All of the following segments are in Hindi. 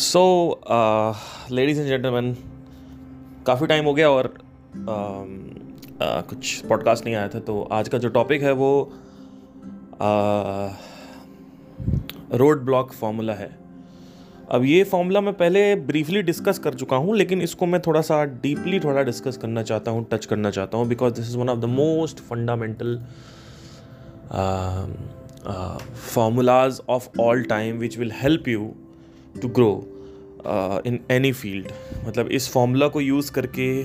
सो लेडीज़ एंड जेंटलमैन काफ़ी टाइम हो गया और um, uh, कुछ पॉडकास्ट नहीं आया था तो आज का जो टॉपिक है वो रोड ब्लॉक फार्मूला है। अब ये फार्मूला मैं पहले ब्रीफली डिस्कस कर चुका हूँ लेकिन इसको मैं थोड़ा सा डीपली थोड़ा डिस्कस करना चाहता हूँ टच करना चाहता हूँ because this is one of the most fundamental formulas of all time which will help you to grow in any field मतलब इस फॉर्मूला को यूज़ करके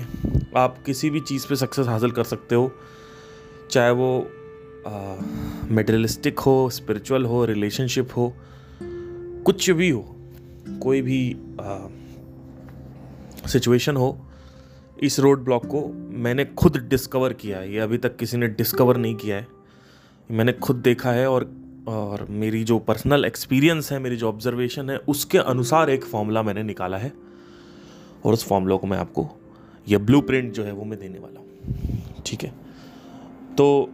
आप किसी भी चीज़ पे सक्सेस हासिल कर सकते हो। चाहे वो मेटरलिस्टिक uh, हो स्पिरिचुअल हो रिलेशनशिप हो कुछ भी हो कोई भी सिचुएशन uh, हो इस रोड ब्लॉक को मैंने खुद डिस्कवर किया है। ये अभी तक किसी ने डिस्कवर नहीं किया है। मैंने खुद देखा है और और मेरी जो पर्सनल एक्सपीरियंस है मेरी जो ऑब्जर्वेशन है उसके अनुसार एक फॉर्मूला मैंने निकाला है। और उस फॉर्मूला को मैं आपको यह ब्लू जो है वो मैं देने वाला हूँ। ठीक है? तो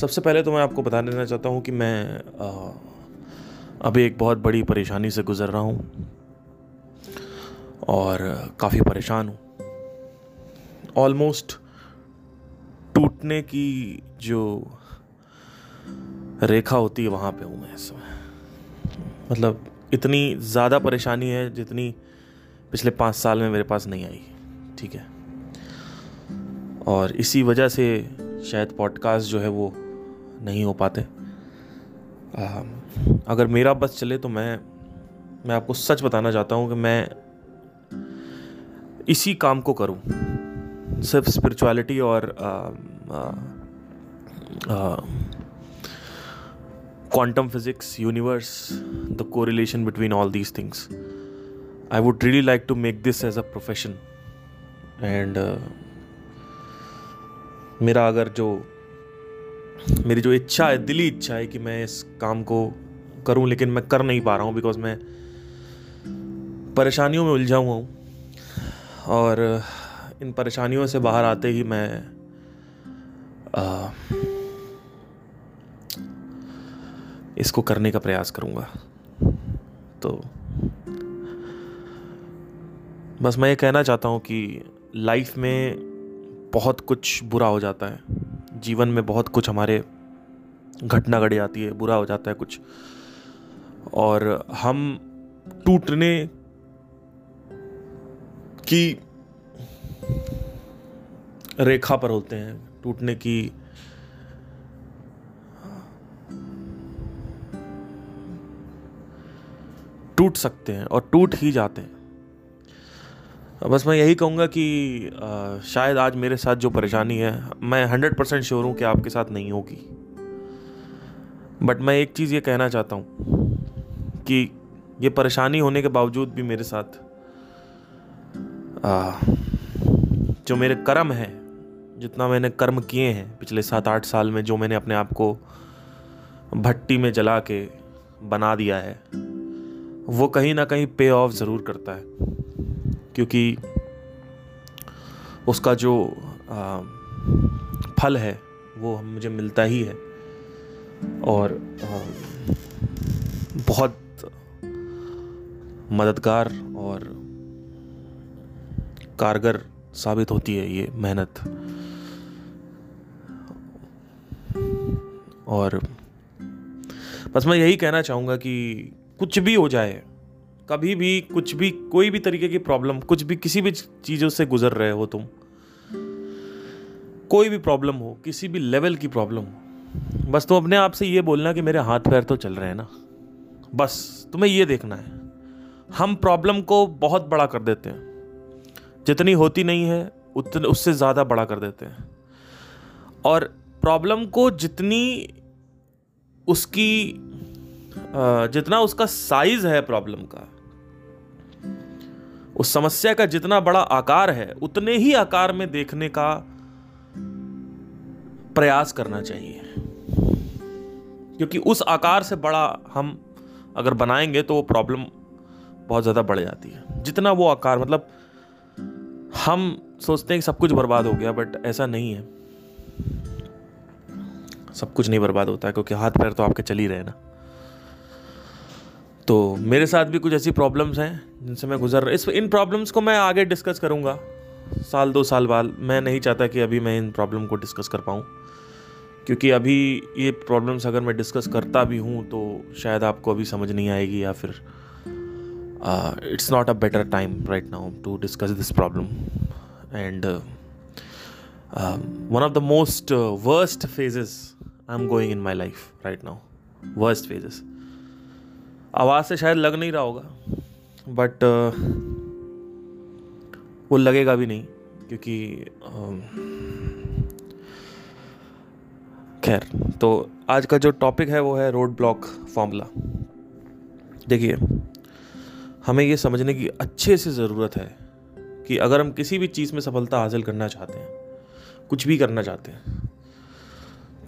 सबसे पहले तो मैं आपको बता देना चाहता हूँ कि मैं आ, अभी एक बहुत बड़ी परेशानी से गुज़र रहा हूँ। और काफ़ी परेशान हूँ। ऑलमोस्ट टूटने की जो रेखा होती है वहाँ पे हूँ मैं इस समय। मतलब इतनी ज़्यादा परेशानी है जितनी पिछले पाँच साल में मेरे पास नहीं आई ठीक है? और इसी वजह से शायद पॉडकास्ट जो है वो नहीं हो पाते। आ, अगर मेरा बस चले तो मैं मैं आपको सच बताना चाहता हूँ कि मैं इसी काम को करूँ। सिर्फ़ स्पिरिचुअलिटी और आ, आ, आ, quantum physics universe the correlation between all these things I would really like to make this as a profession and मेरा अगर जो मेरी जो इच्छा है दिली इच्छा है कि मैं इस काम को करूँ लेकिन मैं कर नहीं पा रहा हूँ बिकॉज़ मैं परेशानियों में उलझा हुआ हूँ। और इन परेशानियों से बाहर आते ही मैं आ, इसको करने का प्रयास करूँगा। तो बस मैं ये कहना चाहता हूँ कि लाइफ में बहुत कुछ बुरा हो जाता है। जीवन में बहुत कुछ हमारे घटना घट जाती है, बुरा हो जाता है कुछ। और हम टूटने की रेखा पर होते हैं, टूटने की टूट सकते हैं और टूट ही जाते हैं। बस मैं यही कहूँगा कि शायद आज मेरे साथ जो परेशानी है मैं हंड्रेड परसेंट श्योर हूँ कि आपके साथ नहीं होगी। बट मैं एक चीज़ ये कहना चाहता हूँ कि ये परेशानी होने के बावजूद भी मेरे साथ आ, जो मेरे कर्म हैं जितना मैंने कर्म किए हैं पिछले सात आठ साल में जो मैंने अपने आप को भट्टी में जला के बना दिया है वो कहीं ना कहीं पे ऑफ़ ज़रूर करता है। क्योंकि उसका जो आ, फल है वो मुझे मिलता ही है। और आ, बहुत मददगार और कारगर साबित होती है ये मेहनत। और बस मैं यही कहना चाहूँगा कि कुछ भी हो जाए, कभी भी, कुछ भी, कोई भी तरीके की प्रॉब्लम कुछ भी, किसी भी चीज़ों से गुजर रहे हो तुम, कोई भी प्रॉब्लम हो, किसी भी लेवल की प्रॉब्लम हो, बस तुम अपने आप से ये बोलना कि मेरे हाथ पैर तो चल रहे हैं ना, बस तुम्हें ये देखना है, हम प्रॉब्लम को बहुत बड़ा कर देते हैं, जितनी होती नहीं है, उतने, उससे ज़्यादा बड़ा कर देते हैं, और प्रॉब्लम को जितनी उसकी जितना उसका साइज़ है प्रॉब्लम का, उस समस्या का जितना बड़ा आकार है, उतने ही आकार में देखने का प्रयास करना चाहिए। क्योंकि उस आकार से बड़ा हम अगर बनाएँगे तो वो प्रॉब्लम बहुत ज़्यादा बढ़ जाती है। जितना वो आकार मतलब हम सोचते हैं कि सब कुछ बर्बाद हो गया बट ऐसा नहीं है। सब कुछ नहीं बर्बाद होता है, क्योंकि हाथ पैर तो आपके चल ही रहे ना। तो मेरे साथ भी कुछ ऐसी प्रॉब्लम्स हैं जिनसे मैं गुजर रहा इस इन प्रॉब्लम्स को मैं आगे डिस्कस करूँगा। साल, दो साल बाद मैं नहीं चाहता कि अभी मैं इन प्रॉब्लम को डिस्कस कर पाऊँ। क्योंकि अभी ये प्रॉब्लम्स अगर मैं डिस्कस करता भी हूँ तो शायद आपको अभी समझ नहीं आएगी या फिर it's not a better time right now to discuss this problem and one of the most worst phases I am going in my life right now worst phases आवाज़ से शायद लग नहीं रहा होगा बट uh, वो लगेगा भी नहीं क्योंकि खैर तो आज का जो टॉपिक है वो है रोड ब्लॉक फॉर्मूला देखिए हमें ये समझने की अच्छे से ज़रूरत है कि अगर हम किसी भी चीज़ में सफलता हासिल करना चाहते हैं कुछ भी करना चाहते हैं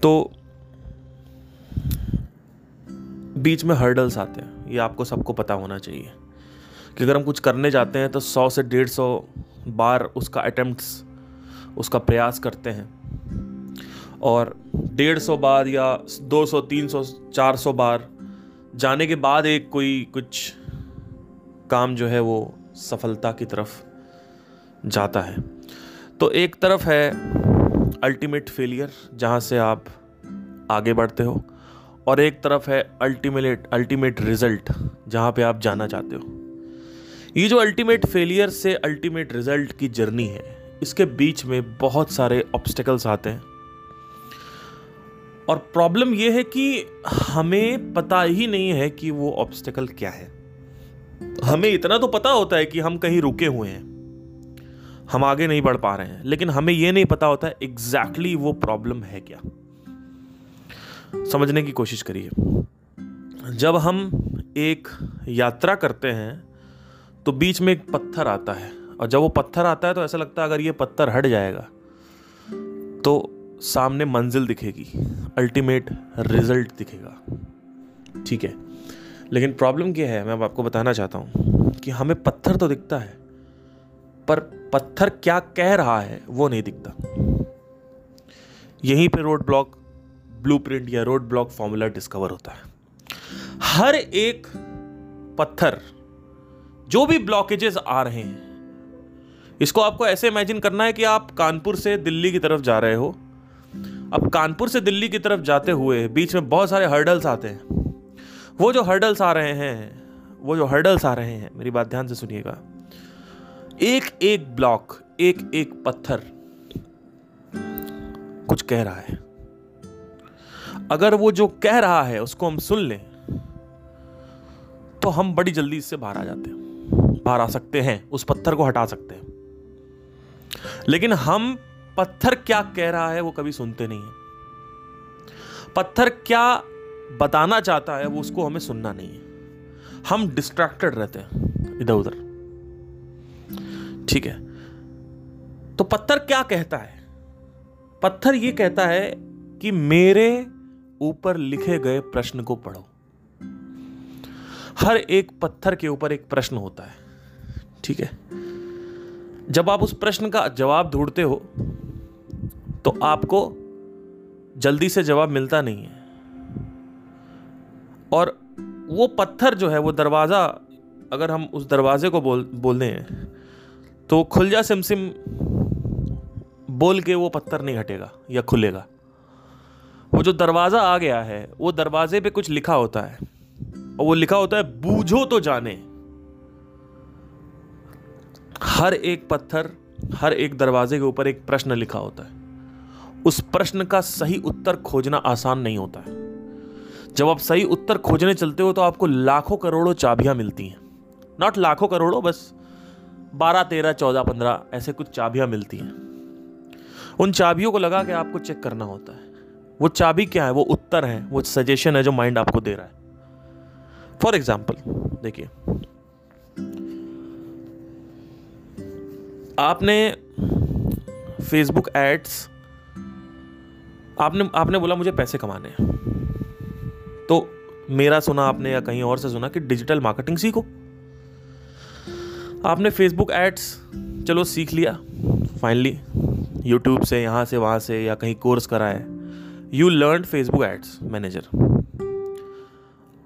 तो बीच में हर्डल्स आते हैं। ये आपको सबको पता होना चाहिए। कि अगर हम कुछ करने जाते हैं तो सौ से डेढ़ सौ बार उसका अटेम्प्ट्स उसका प्रयास करते हैं। और डेढ़ सौ बार या दो सौ, तीन सौ, चार सौ बार जाने के बाद एक कोई कुछ काम जो है वो सफलता की तरफ़ जाता है। तो एक तरफ़ है अल्टीमेट फेलियर जहाँ से आप आगे बढ़ते हो। और एक तरफ़ है अल्टीमेट अल्टीमेट रिज़ल्ट जहाँ पे आप जाना चाहते हो। ये जो अल्टीमेट फेलियर से अल्टीमेट रिज़ल्ट की जर्नी है, इसके बीच में बहुत सारे ऑब्स्टिकल्स आते हैं। और प्रॉब्लम यह है कि हमें पता ही नहीं है कि वो ऑब्स्टिकल क्या है। हमें इतना तो पता होता है कि हम कहीं रुके हुए हैं, हम आगे नहीं बढ़ पा रहे हैं, लेकिन हमें यह नहीं पता होता एग्जैक्टली exactly वो प्रॉब्लम है क्या। समझने की कोशिश करिए। जब हम एक यात्रा करते हैं तो बीच में एक पत्थर आता है। और जब वो पत्थर आता है तो ऐसा लगता है अगर ये पत्थर हट जाएगा तो सामने मंजिल दिखेगी। अल्टीमेट रिज़ल्ट दिखेगा। ठीक है? लेकिन प्रॉब्लम क्या है, मैं अब आपको बताना चाहता हूँ कि हमें पत्थर तो दिखता है, पर पत्थर क्या कह रहा है, वो नहीं दिखता। यहीं पे रोड ब्लॉक ब्लूप्रिंट या रोड ब्लॉक फॉर्मूला डिस्कवर होता है। हर एक पत्थर, जो भी ब्लॉकेजेस आ रहे हैं, इसको आपको ऐसे इमेजिन करना है कि आप कानपुर से दिल्ली की तरफ़ जा रहे हो। अब कानपुर से दिल्ली की तरफ़ जाते हुए बीच में बहुत सारे हर्डल्स आते हैं। वो जो हर्डल्स आ रहे हैं, वो जो हर्डल्स आ रहे हैं, मेरी बात ध्यान से सुनिएगा। एक एक ब्लॉक एक एक पत्थर कुछ कह रहा है। अगर वो जो कह रहा है, उसको हम सुन लें तो हम बड़ी जल्दी इससे बाहर आ जाते हैं। बाहर आ सकते हैं, उस पत्थर को हटा सकते हैं। लेकिन हम पत्थर क्या कह रहा है, वो कभी सुनते नहीं है। पत्थर क्या बताना चाहता है, वो उसको हमें सुनना नहीं है। हम डिस्ट्रैक्टेड रहते हैं, इधर उधर। ठीक है? तो पत्थर क्या कहता है? पत्थर ये कहता है कि मेरे ऊपर लिखे गए प्रश्न को पढ़ो। हर एक पत्थर के ऊपर एक प्रश्न होता है, ठीक है? जब आप उस प्रश्न का जवाब ढूंढते हो तो आपको जल्दी से जवाब मिलता नहीं है। और वो पत्थर जो है, वो दरवाज़ा, अगर हम उस दरवाजे को बोल बोल दें तो खुल जा सिम सिम बोल के वो पत्थर नहीं हटेगा या खुलेगा। वो जो दरवाज़ा आ गया है, वो दरवाजे पे कुछ लिखा होता है। और वो लिखा होता है, बूझो तो जाने। हर एक पत्थर, हर एक दरवाजे के ऊपर एक प्रश्न लिखा होता है। उस प्रश्न का सही उत्तर खोजना आसान नहीं होता है। जब आप सही उत्तर खोजने चलते हो तो आपको लाखों करोड़ों चाबियाँ मिलती हैं। नॉट लाखों करोड़ों, बस बारह, तेरह, चौदह, पंद्रह ऐसे कुछ चाबियाँ मिलती हैं। उन चाबियों को लगा के आपको चेक करना होता है। वो चाबी क्या है? वो उत्तर है। वो सजेशन है जो माइंड आपको दे रहा है। फॉर एग्ज़ाम्पल देखिए। आपने फेसबुक एड्स आपने आपने बोला मुझे पैसे कमाने हैं। तो मेरा सुना आपने या कहीं और से सुना कि डिजिटल मार्केटिंग सीखो। आपने फेसबुक एड्स चलो सीख लिया। फाइनली यूट्यूब से, यहाँ से, वहाँ से, या कहीं कोर्स करा है। You learn Facebook ads manager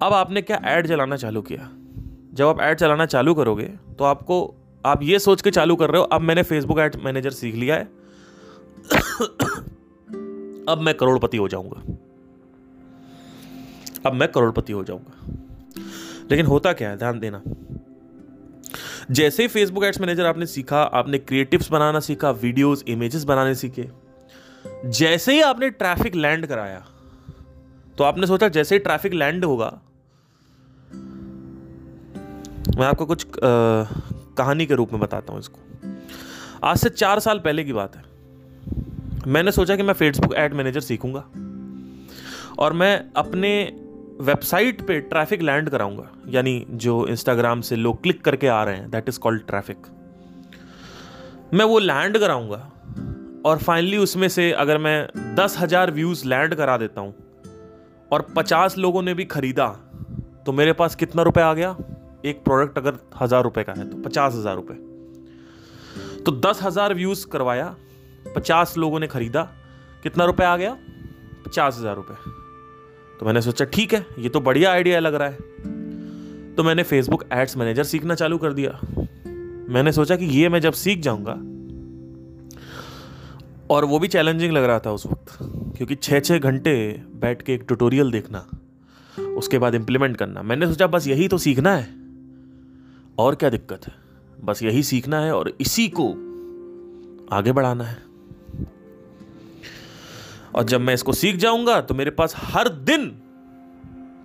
अब आपने क्या ऐड चलाना चालू किया? जब आप ऐड चलाना चालू करोगे तो आपको, आप ये सोच के चालू कर रहे हो, अब मैंने फेसबुक ऐड मैनेजर सीख लिया है। अब मैं करोड़पति हो जाऊँगा। अब मैं करोड़पति हो जाऊँगा। लेकिन होता क्या है? ध्यान देना। जैसे ही फेसबुक एड्स मैनेजर आपने सीखा, आपने क्रिएटिव्स बनाना सीखा वीडियोस इमेजेस बनाने सीखे जैसे ही आपने ट्रैफ़िक लैंड कराया तो आपने सोचा जैसे ही ट्रैफ़िक लैंड होगा मैं आपको कुछ आ, कहानी के रूप में बताता हूँ इसको। आज से चार साल पहले की बात है। मैंने सोचा कि मैं फेसबुक एड मैनेजर सीखूँगा और मैं अपने वेबसाइट पे ट्रैफ़िक लैंड कराऊँगा यानी जो इंस्टाग्राम से लोग क्लिक करके आ रहे हैं दैट इज़ कॉल्ड ट्रैफ़िक मैं वो लैंड कराऊँगा और फाइनली उसमें से अगर मैं दस हज़ार व्यूज़ लैंड करा देता हूँ और पचास लोगों ने भी खरीदा तो मेरे पास कितना रुपए आ गया? एक प्रोडक्ट अगर हज़ार रुपए का है तो पचास हज़ार रुपए। तो दस हज़ार व्यूज़ करवाया, पचास लोगों ने खरीदा, कितना रुपए आ गया? पचास हज़ार रुपए। तो मैंने सोचा, ठीक है, ये तो बढ़िया आइडिया लग रहा है। तो मैंने फेसबुक एड्स मैनेजर सीखना चालू कर दिया। मैंने सोचा कि ये मैं जब सीख जाऊँगा और वो भी चैलेंजिंग लग रहा था उस वक्त, क्योंकि छः छः घंटे बैठ के एक ट्यूटोरियल देखना, उसके बाद इम्प्लीमेंट करना। मैंने सोचा, बस यही तो सीखना है। और क्या दिक्कत है? बस यही सीखना है और इसी को आगे बढ़ाना है। और जब मैं इसको सीख जाऊँगा तो मेरे पास हर दिन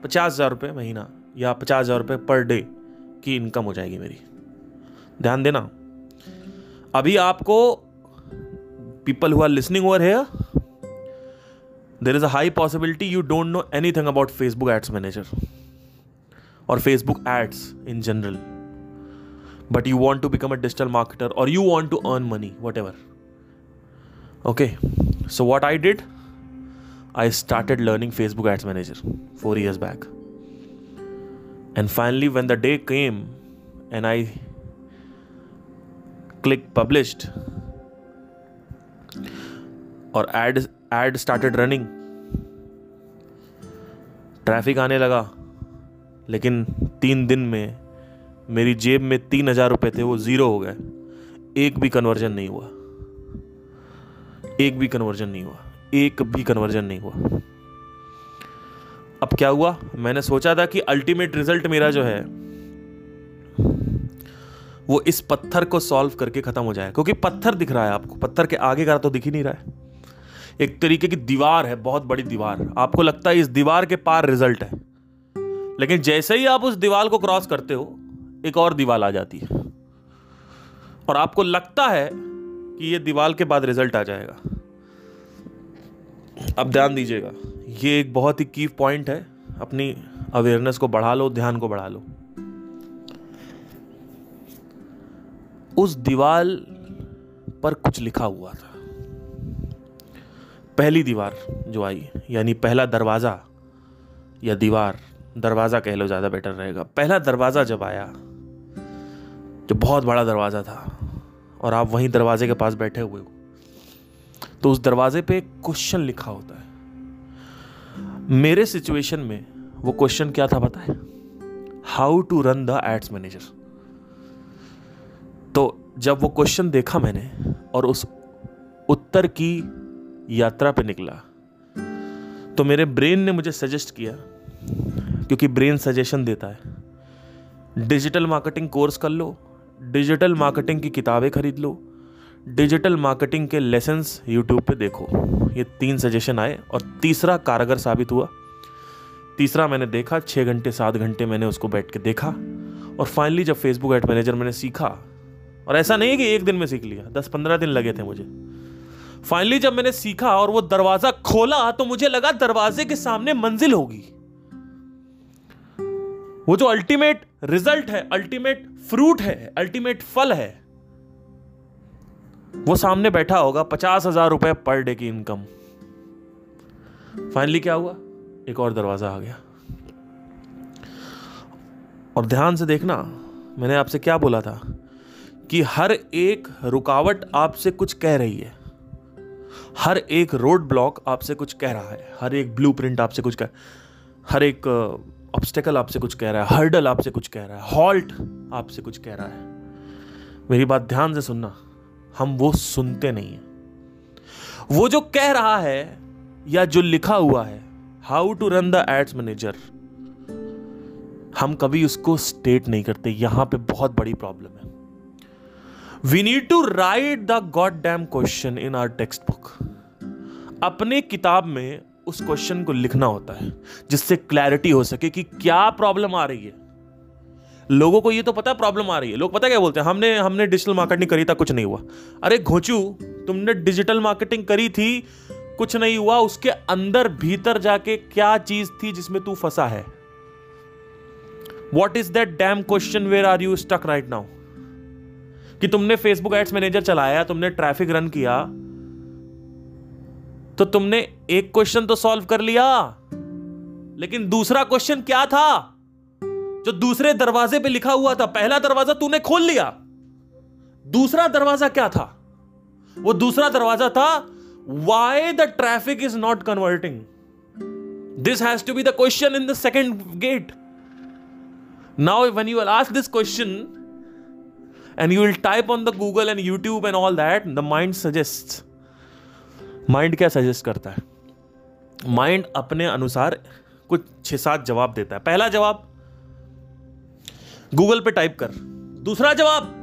पचास हज़ार रुपये महीना या पचास हज़ार रुपये पर डे की इनकम हो जाएगी मेरी। ध्यान देना, अभी आपको people who are listening over here, there is a high possibility you don't know anything about Facebook Ads Manager or Facebook ads in general. But you want to become a digital marketer or you want to earn money, whatever. Okay, so what I did, I started learning Facebook Ads Manager four years back. And finally, when the day came and I click published, और ad ad started running traffic आने लगा, लेकिन तीन दिन में मेरी जेब में तीन हज़ार रुपये थे, वो ज़ीरो हो गए। एक भी कन्वर्जन नहीं हुआ। एक भी कन्वर्जन नहीं हुआ। एक भी कन्वर्जन नहीं हुआ। अब क्या हुआ? मैंने सोचा था कि अल्टीमेट रिज़ल्ट मेरा जो है वो इस पत्थर को सॉल्व करके खत्म हो जाए। क्योंकि पत्थर दिख रहा है आपको। पत्थर के आगे का तो दिख ही नहीं रहा है। एक तरीके की दीवार है, बहुत बड़ी दीवार। आपको लगता है इस दीवार के पार रिज़ल्ट है। लेकिन जैसे ही आप उस दीवार को क्रॉस करते हो, एक और दीवार आ जाती है। और आपको लगता है कि ये दीवार के बाद रिज़ल्ट आ जाएगा। अब ध्यान दीजिएगा, ये एक बहुत ही की पॉइंट है। अपनी अवेयरनेस को बढ़ा लो, ध्यान को बढ़ा लो। उस दीवार पर कुछ लिखा हुआ था। पहली दीवार जो आई, यानी पहला दरवाज़ा या दीवार, दरवाज़ा कह लो, ज़्यादा बेटर रहेगा। पहला दरवाज़ा जब आया, जो बहुत बड़ा दरवाज़ा था, और आप वहीं दरवाजे के पास बैठे हुए हो तो उस दरवाजे पे एक क्वेश्चन लिखा होता है। मेरे सिचुएशन में वो क्वेश्चन क्या था पता है how to run the ads manager तो जब वो क्वेश्चन देखा मैंने और उस उत्तर की यात्रा पे निकला तो मेरे ब्रेन ने मुझे सजेस्ट किया, क्योंकि ब्रेन सजेशन देता है डिजिटल मार्केटिंग कोर्स कर लो डिजिटल मार्केटिंग की किताबें खरीद लो डिजिटल मार्केटिंग के लेसन्स यूट्यूब पे देखो। ये तीन सजेशन आए और तीसरा कारगर साबित हुआ। तीसरा मैंने देखा छः घंटे, सात घंटे मैंने उसको बैठ के देखा और फाइनली जब फेसबुक एड मैनेजर मैंने सीखा और ऐसा नहीं कि एक दिन में सीख लिया, दस पंद्रह दिन लगे थे मुझे। फाइनली जब मैंने सीखा और वो दरवाज़ा खोला तो मुझे लगा दरवाजे के सामने मंजिल होगी। वो जो अल्टीमेट रिज़ल्ट है अल्टीमेट फ्रूट है अल्टीमेट फल है, वो सामने बैठा होगा, पचास हज़ार रुपए पर डे की इनकम फाइनली क्या हुआ? एक और दरवाज़ा आ गया। और ध्यान से देखना, मैंने आपसे क्या बोला था? कि हर एक रुकावट आपसे कुछ कह रही है। हर एक रोड ब्लॉक आपसे कुछ कह रहा है। हर एक ब्लूप्रिंट आपसे कुछ कह, हर एक ऑब्स्टेकल आपसे कुछ कह रहा है। हर्डल आपसे कुछ कह रहा है। हॉल्ट आपसे कुछ कह रहा है। मेरी बात ध्यान से सुनना। हम वो सुनते नहीं है। वो जो कह रहा है या जो लिखा हुआ है how to run the ads manager हम कभी उसको स्टेट नहीं करते। यहाँ पे बहुत बड़ी प्रॉब्लम है। We need to write the god damn question in our text book अपने किताब में उस क्वेश्चन को लिखना होता है, जिससे क्लैरिटी हो सके कि क्या प्रॉब्लम आ रही है। लोगों को ये तो पता है प्रॉब्लम आ रही है। लोग पता क्या बोलते हैं? हमने हमने डिजिटल मार्केटिंग करी था, कुछ नहीं हुआ। अरे घोचू, तुमने डिजिटल मार्केटिंग करी थी, कुछ नहीं हुआ, उसके अंदर भीतर जाके क्या चीज़ थी जिसमें तू फंसा है? What is that damn question where are you stuck right now कि तुमने फेसबुक एड्स मैनेजर चलाया, तुमने ट्रैफ़िक रन किया तो तुमने एक क्वेश्चन तो सॉल्व कर लिया। लेकिन दूसरा क्वेश्चन क्या था? जो दूसरे दरवाजे पे लिखा हुआ था। पहला दरवाज़ा तूने खोल लिया। दूसरा दरवाज़ा क्या था? वो दूसरा दरवाज़ा था why the traffic is not converting this has to be the question in the second gate now when you ask this question and you will type on the google and youtube and all that, the mind suggests. Mind क्या सजेस्ट करता है? माइंड अपने अनुसार कुछ छह सात जवाब देता है। पहला जवाब गूगल पे टाइप कर। दूसरा जवाब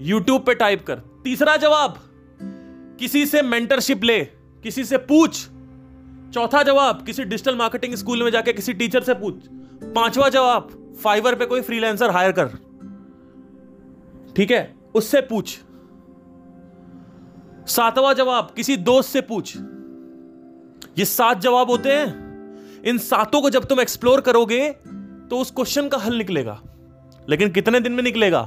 यूट्यूब पे टाइप कर। तीसरा जवाब, किसी से मेंटरशिप ले, किसी से पूछ। चौथा जवाब, किसी डिजिटल मार्केटिंग स्कूल में जाके किसी टीचर से पूछ। पांचवा जवाब फाइवर पे कोई फ्रीलांसर हायर कर। ठीक है? उससे पूछ। सातवां जवाब, किसी दोस्त से पूछ। ये सात जवाब होते हैं। इन सातों को जब तुम एक्सप्लोर करोगे तो उस क्वेश्चन का हल निकलेगा। लेकिन कितने दिन में निकलेगा?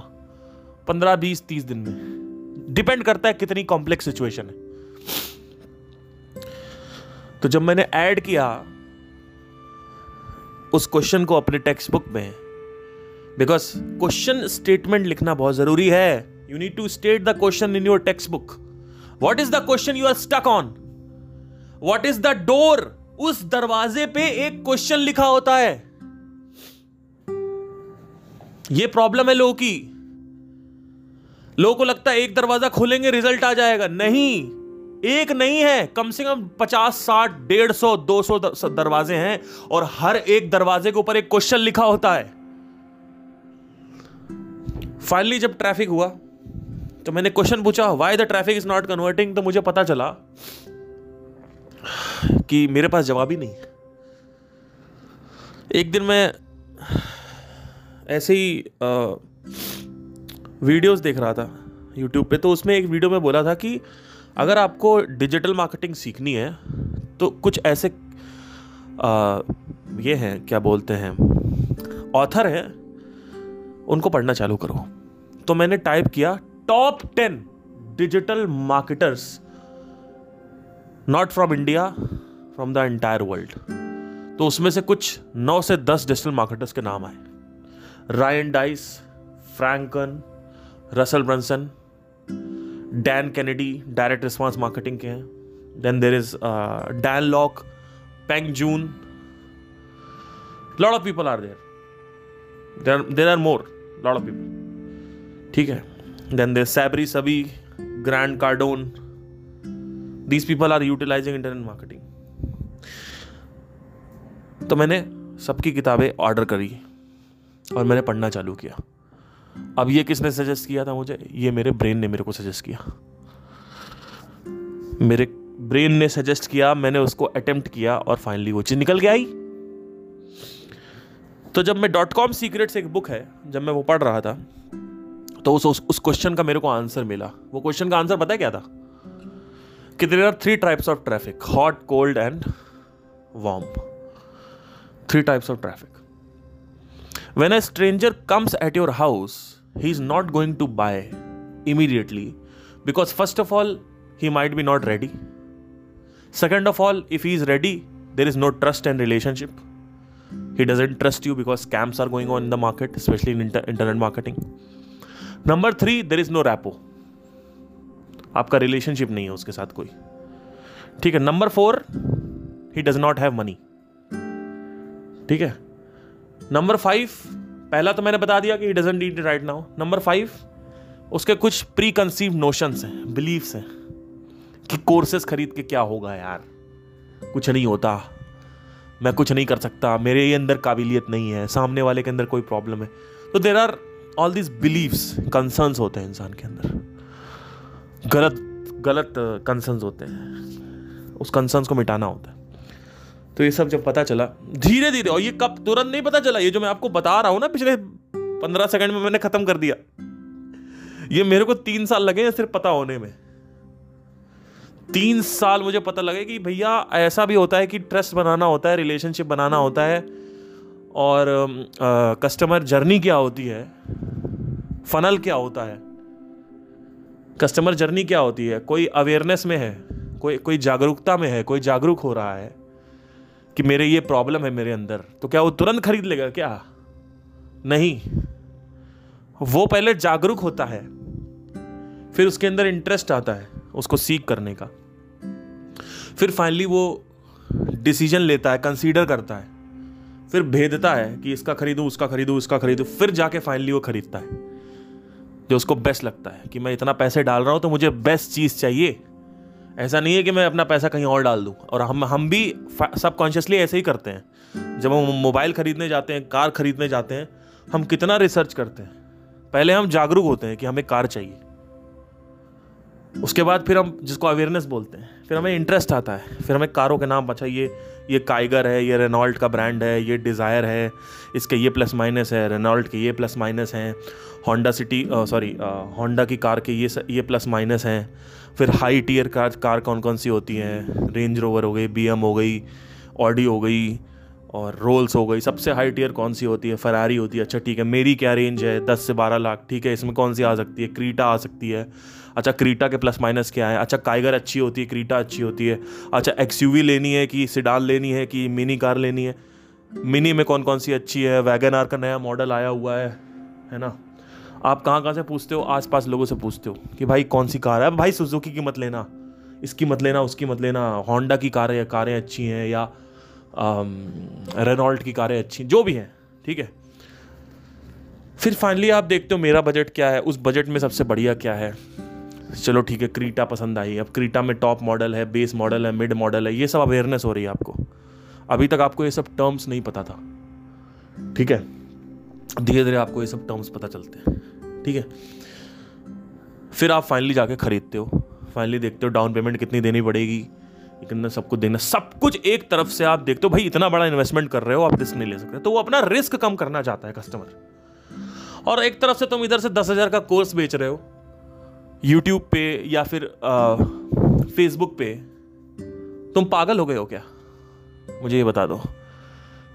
पंद्रह, बीस, तीस दिन में। डिपेंड करता है कितनी कॉम्प्लेक्स सिचुएशन है। तो जब मैंने ऐड किया, उस क्वेश्चन को अपने टेक्स्ट बुक में बिकॉज़ क्वेश्चन स्टेटमेंट लिखना बहुत ज़रूरी है। You need to state the question in your text book what is the question you are stuck on what is the door उस दरवाजे पे एक क्वेश्चन लिखा होता है? ये प्रॉब्लम है लोगों की। लोगों को लगता है एक दरवाज़ा खोलेंगे रिज़ल्ट आ जाएगा। नहीं। एक नहीं है। कम से कम पचास, साठ, डेढ़ सौ, दो सौ दरवाजे हैं और हर एक दरवाजे के ऊपर एक क्वेश्चन लिखा होता है। फाइनली जब ट्रैफ़िक हुआ तो मैंने क्वेश्चन पूछा why the traffic is not converting तो मुझे पता चला कि मेरे पास जवाब ही नहीं एक दिन मैं ऐसे ही वीडियोस देख रहा था यूट्यूब पे तो उसमें एक वीडियो में बोला था कि अगर आपको डिजिटल मार्केटिंग सीखनी है तो कुछ ऐसे आ, ये हैं क्या बोलते हैं ऑथर हैं उनको पढ़ना चालू करो। तो मैंने टाइप किया top ten digital marketers not from India from the entire world तो उसमें से कुछ नौ से दस डिजिटल मार्केटर्स के नाम आए। Ryan Deiss Frank Kern Russell Brunson Dan Kennedy direct response marketing के हैं। Then there is Dan Lok Peng Joon lot of people are there there are more lot of people ठीक है? Then they Sabri Suby Grant Cardone these people are utilizing internet marketing तो मैंने सबकी किताबें ऑर्डर करी और मैंने पढ़ना चालू किया। अब ये किसने सजेस्ट किया था मुझे? ये मेरे ब्रेन ने मेरे को सजेस्ट किया। मेरे ब्रेन ने सजेस्ट किया, मैंने उसको अटेम्प्ट किया और फाइनली वो चीज़ निकल के आई। तो जब मैं डॉट कॉम सीक्रेट्स एक बुक है, जब मैं वो पढ़ रहा था तो उस उस क्वेश्चन का मेरे को आंसर मिला। वो क्वेश्चन का आंसर पता है क्या था? कि there are three types of traffic hot cold and warm three types of traffic when a stranger comes at your house he is not going to buy immediately because first of all he might be not ready second of all if he is ready there is no trust and relationship doesn't trust you because scams are going on in the market, especially in inter- internet marketing. Number three there is no rapport आपका रिलेशनशिप नहीं है उसके साथ कोई। ठीक है number four he does not have money ठीक है? नंबर फाइव पहला तो मैंने बता दिया कि he doesn't need right now number five उसके कुछ प्री कंसीव नोशंस हैं बिलीव्स हैं, कि कोर्सेस खरीद के क्या होगा यार। कुछ नहीं होता। मैं कुछ नहीं कर सकता। मेरे अंदर काबिलियत नहीं है। सामने वाले के अंदर कोई प्रॉब्लम है। तो there are all this beliefs concerns होते हैं इंसान के अंदर। गलत गलत कंसर्न्स होते हैं। उस कंसर्न्स को मिटाना होता है। तो ये सब जब पता चला धीरे धीरे और ये कब, तुरंत नहीं पता चला, ये जो मैं आपको बता रहा हूँ ना, पिछले पंद्रह सेकंड में मैंने खत्म कर दिया। ये मेरे को तीन साल लगे हैं सिर्फ़ पता होने में। तीन साल मुझे पता लगे कि भैया, ऐसा भी होता है कि ट्रस्ट बनाना होता है रिलेशनशिप बनाना होता है। और कस्टमर जर्नी क्या होती है? फनल क्या होता है? कस्टमर जर्नी क्या होती है? कोई अवेयरनेस में है? कोई कोई जागरूकता में है? कोई जागरूक हो रहा है कि मेरे ये प्रॉब्लम है मेरे अंदर? तो क्या वो तुरंत खरीद लेगा क्या? नहीं। वो पहले जागरूक होता है, फिर उसके अंदर इंटरेस्ट आता है उसको सीख करने का। फिर फाइनली वो डिसीज़न लेता है कंसीडर करता है। फिर भेदता है कि इसका खरीदूं, उसका खरीदूं उसका खरीदूं, फिर जाके फाइनली वो खरीदता है। जो उसको बेस्ट लगता है कि मैं इतना पैसे डाल रहा हूँ तो मुझे बेस्ट चीज़ चाहिए। ऐसा नहीं है कि मैं अपना पैसा कहीं और डाल दूँ। और हम हम भी सब कॉन्शियसली ऐसे ही करते हैं। जब हम मोबाइल खरीदने जाते हैं, कार खरीदने जाते हैं, हम कितना रिसर्च करते हैं। पहले हम जागरूक होते हैं कि हमें कार चाहिए। उसके बाद फिर हम जिसको अवेयरनेस बोलते हैं, फिर हमें इंटरेस्ट आता है, फिर हमें कारों के नाम अच्छा ये काइगर है, ये रेनॉल्ट का ब्रांड है, ये डिज़ायर है, इसके ये प्लस माइनस है रेनॉल्ट के ये प्लस माइनस हैं होंडा सिटी सॉरी होंडा की कार के ये ये प्लस माइनस हैं, फिर हाई टीयर कार कार कौन कौन सी होती हैं? रेंज रोवर हो गई बीएम हो गई ऑडी हो गई और रोल्स हो गई, सबसे हाई टीयर कौन सी होती है? फरारी होती है। अच्छा ठीक है, मेरी क्या रेंज है? दस से बारह लाख, ठीक है, इसमें कौन सी आ सकती है? क्रीटा आ सकती है। अच्छा क्रीटा के प्लस माइनस क्या है? अच्छा काइगर अच्छी होती है क्रीटा अच्छी होती है। अच्छा एक्सयूवी लेनी है कि सिडान लेनी है कि मिनी कार लेनी है? मिनी में कौन कौन सी अच्छी है? वैगन आर का नया मॉडल आया हुआ है है ना? आप कहाँ कहाँ से पूछते हो? आसपास लोगों से पूछते हो कि भाई कौन सी कार है? भाई सुजुकी की मत लेना। इसकी मत लेना, उसकी मत लेना। होंडा की कारें कारें अच्छी हैं या रेनॉल्ट की कारें अच्छी जो भी हैं, ठीक है? फिर फाइनली आप देखते हो मेरा बजट क्या है, उस बजट में सबसे बढ़िया क्या है? चलो ठीक है क्रीटा पसंद आई। अब क्रीटा में टॉप मॉडल है बेस मॉडल है मिड मॉडल है, ये सब अवेयरनेस हो रही है आपको। अभी तक आपको ये सब टर्म्स नहीं पता था, ठीक है? धीरे धीरे आपको ये सब टर्म्स पता चलते हैं, ठीक है? फिर आप फाइनली जाके खरीदते हो फाइनली देखते हो डाउन पेमेंट कितनी देनी पड़ेगी कितना सब कुछ देना सब कुछ एक तरफ़ से आप देखते हो, भाई इतना बड़ा इन्वेस्टमेंट कर रहे हो, आप रिस्क नहीं ले सकते। तो वो अपना रिस्क कम करना चाहता है कस्टमर और एक तरफ़ से तुम इधर से दस हज़ार का कोर्स बेच रहे हो यूट्यूब पे या फिर फेसबुक पे। तुम पागल हो गए हो क्या? मुझे ये बता दो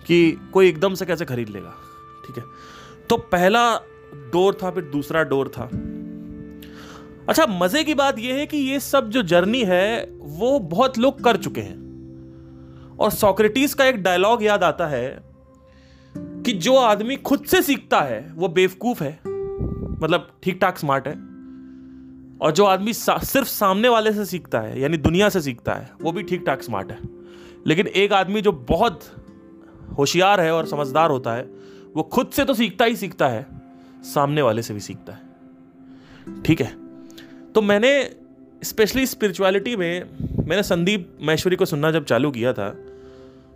कि कोई एकदम से कैसे खरीद लेगा? ठीक है। तो पहला डोर था, फिर दूसरा डोर था। अच्छा मज़े की बात यह है कि ये सब जो जर्नी है वो बहुत लोग कर चुके हैं। और सॉक्रेटिस का एक डायलॉग याद आता है कि जो आदमी खुद से सीखता है वो बेवकूफ़ है। मतलब ठीक ठाक स्मार्ट है। और जो आदमी सा, सिर्फ़ सामने वाले से सीखता है यानी दुनिया से सीखता है वो भी ठीक ठाक स्मार्ट है। लेकिन एक आदमी जो बहुत होशियार है और समझदार होता है वो खुद से तो सीखता ही सीखता है सामने वाले से भी सीखता है। ठीक है? तो मैंने स्पेशली स्पिरिचुअलिटी में, मैंने संदीप महेश्वरी को सुनना जब चालू किया था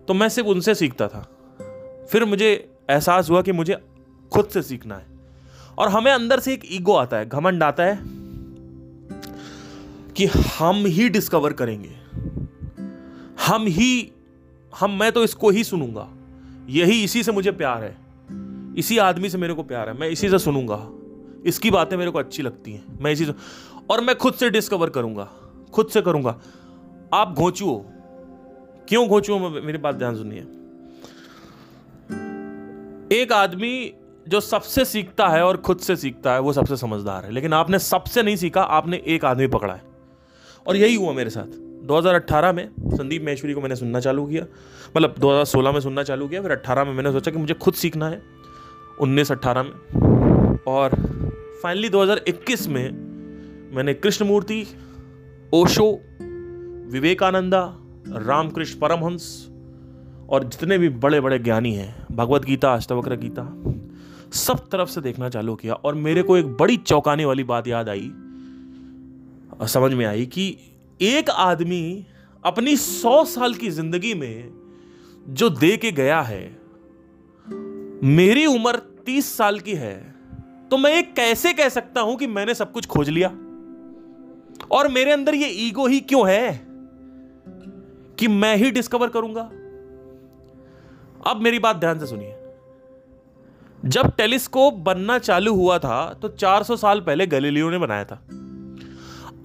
तो मैं सिर्फ़ उनसे सीखता था। फिर मुझे एहसास हुआ कि मुझे खुद से सीखना है। और हमें अंदर से एक ईगो आता है, घमंड आता है कि हम ही डिस्कवर करेंगे। हम ही, हम, मैं तो इसको ही सुनूँगा। यही इसी से मुझे प्यार है। इसी आदमी से मेरे को प्यार है। मैं इसी से सुनूँगा। इसकी बातें मेरे को अच्छी लगती हैं। मैं इसी से और मैं खुद से डिस्कवर करूँगा। खुद से करूँगा। आप घोचू क्यों घोचू मेरी बात ध्यान सुनिए। एक आदमी जो सबसे सीखता है और खुद से सीखता है, वो सबसे समझदार है। लेकिन आपने सबसे नहीं सीखा, आपने एक आदमी पकड़ा है। और यही हुआ मेरे साथ। 2018 में संदीप महेश्वरी को मैंने सुनना चालू किया। मतलब 2016 में सुनना चालू किया। फिर 18 में मैंने सोचा कि मुझे खुद सीखना है। उन्नीस अट्ठारह में। और फाइनली 2021 में मैंने कृष्णमूर्ति, ओशो, विवेकानंदा, रामकृष्ण परमहंस और जितने भी बड़े बड़े ज्ञानी हैं, भगवत गीता, अष्टवक्र गीता, सब तरफ़ से देखना चालू किया और मेरे को एक बड़ी चौंकाने वाली बात याद आई समझ में आई कि एक आदमी अपनी सौ साल की ज़िंदगी में जो दे के गया है, मेरी उम्र तीस साल की है तो मैं ये कैसे कह सकता हूँ कि मैंने सब कुछ खोज लिया? और मेरे अंदर ये ईगो ही क्यों है कि मैं ही डिस्कवर करूँगा? अब मेरी बात ध्यान से सुनिए। जब टेलीस्कोप बनना चालू हुआ था तो 400 साल पहले गलीलियो ने बनाया था।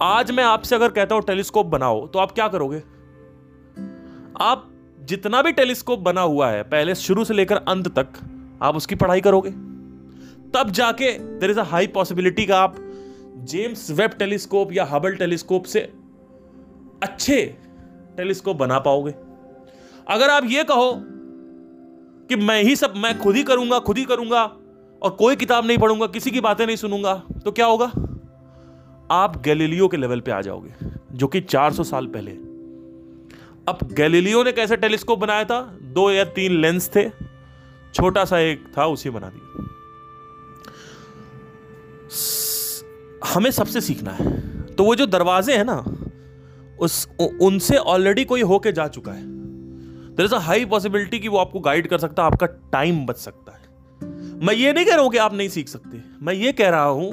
आज मैं आपसे अगर कहता हूँ टेलीस्कोप बनाओ तो आप क्या करोगे? आप जितना भी टेलीस्कोप बना हुआ है, पहले शुरू से लेकर अंत तक, आप उसकी पढ़ाई करोगे? तब जाके there is a high possibility का आप जेम्स वेब टेलीस्कोप या हबल टेलीस्कोप से अच्छे टेलीस्कोप बना पाओगे। अगर आप ये कहो कि मैं ही सब, मैं खुद ही करूँगा, खुद ही करूँगा और कोई किताब नहीं पढ़ूँगा, किसी की बातें नहीं सुनूँगा तो क्या होगा? आप गैलीलियो के लेवल पे आ जाओगे, जो कि 400 साल पहले। अब गैलीलियो ने कैसे टेलीस्कोप बनाया था? दो या तीन लेंस थे, छोटा सा एक था, उसे बना दिया। हमें सबसे सीखना है। तो वो जो दरवाजे हैं ना, उस उनसे ऑलरेडी कोई होके जा चुका है। There is a high possibility कि वो आपको गाइड कर सकता है, आपका टाइम बच सकता है। मैं ये नहीं कह रहा हूँ कि आप नहीं सीख सकते। मैं ये कह रहा हूँ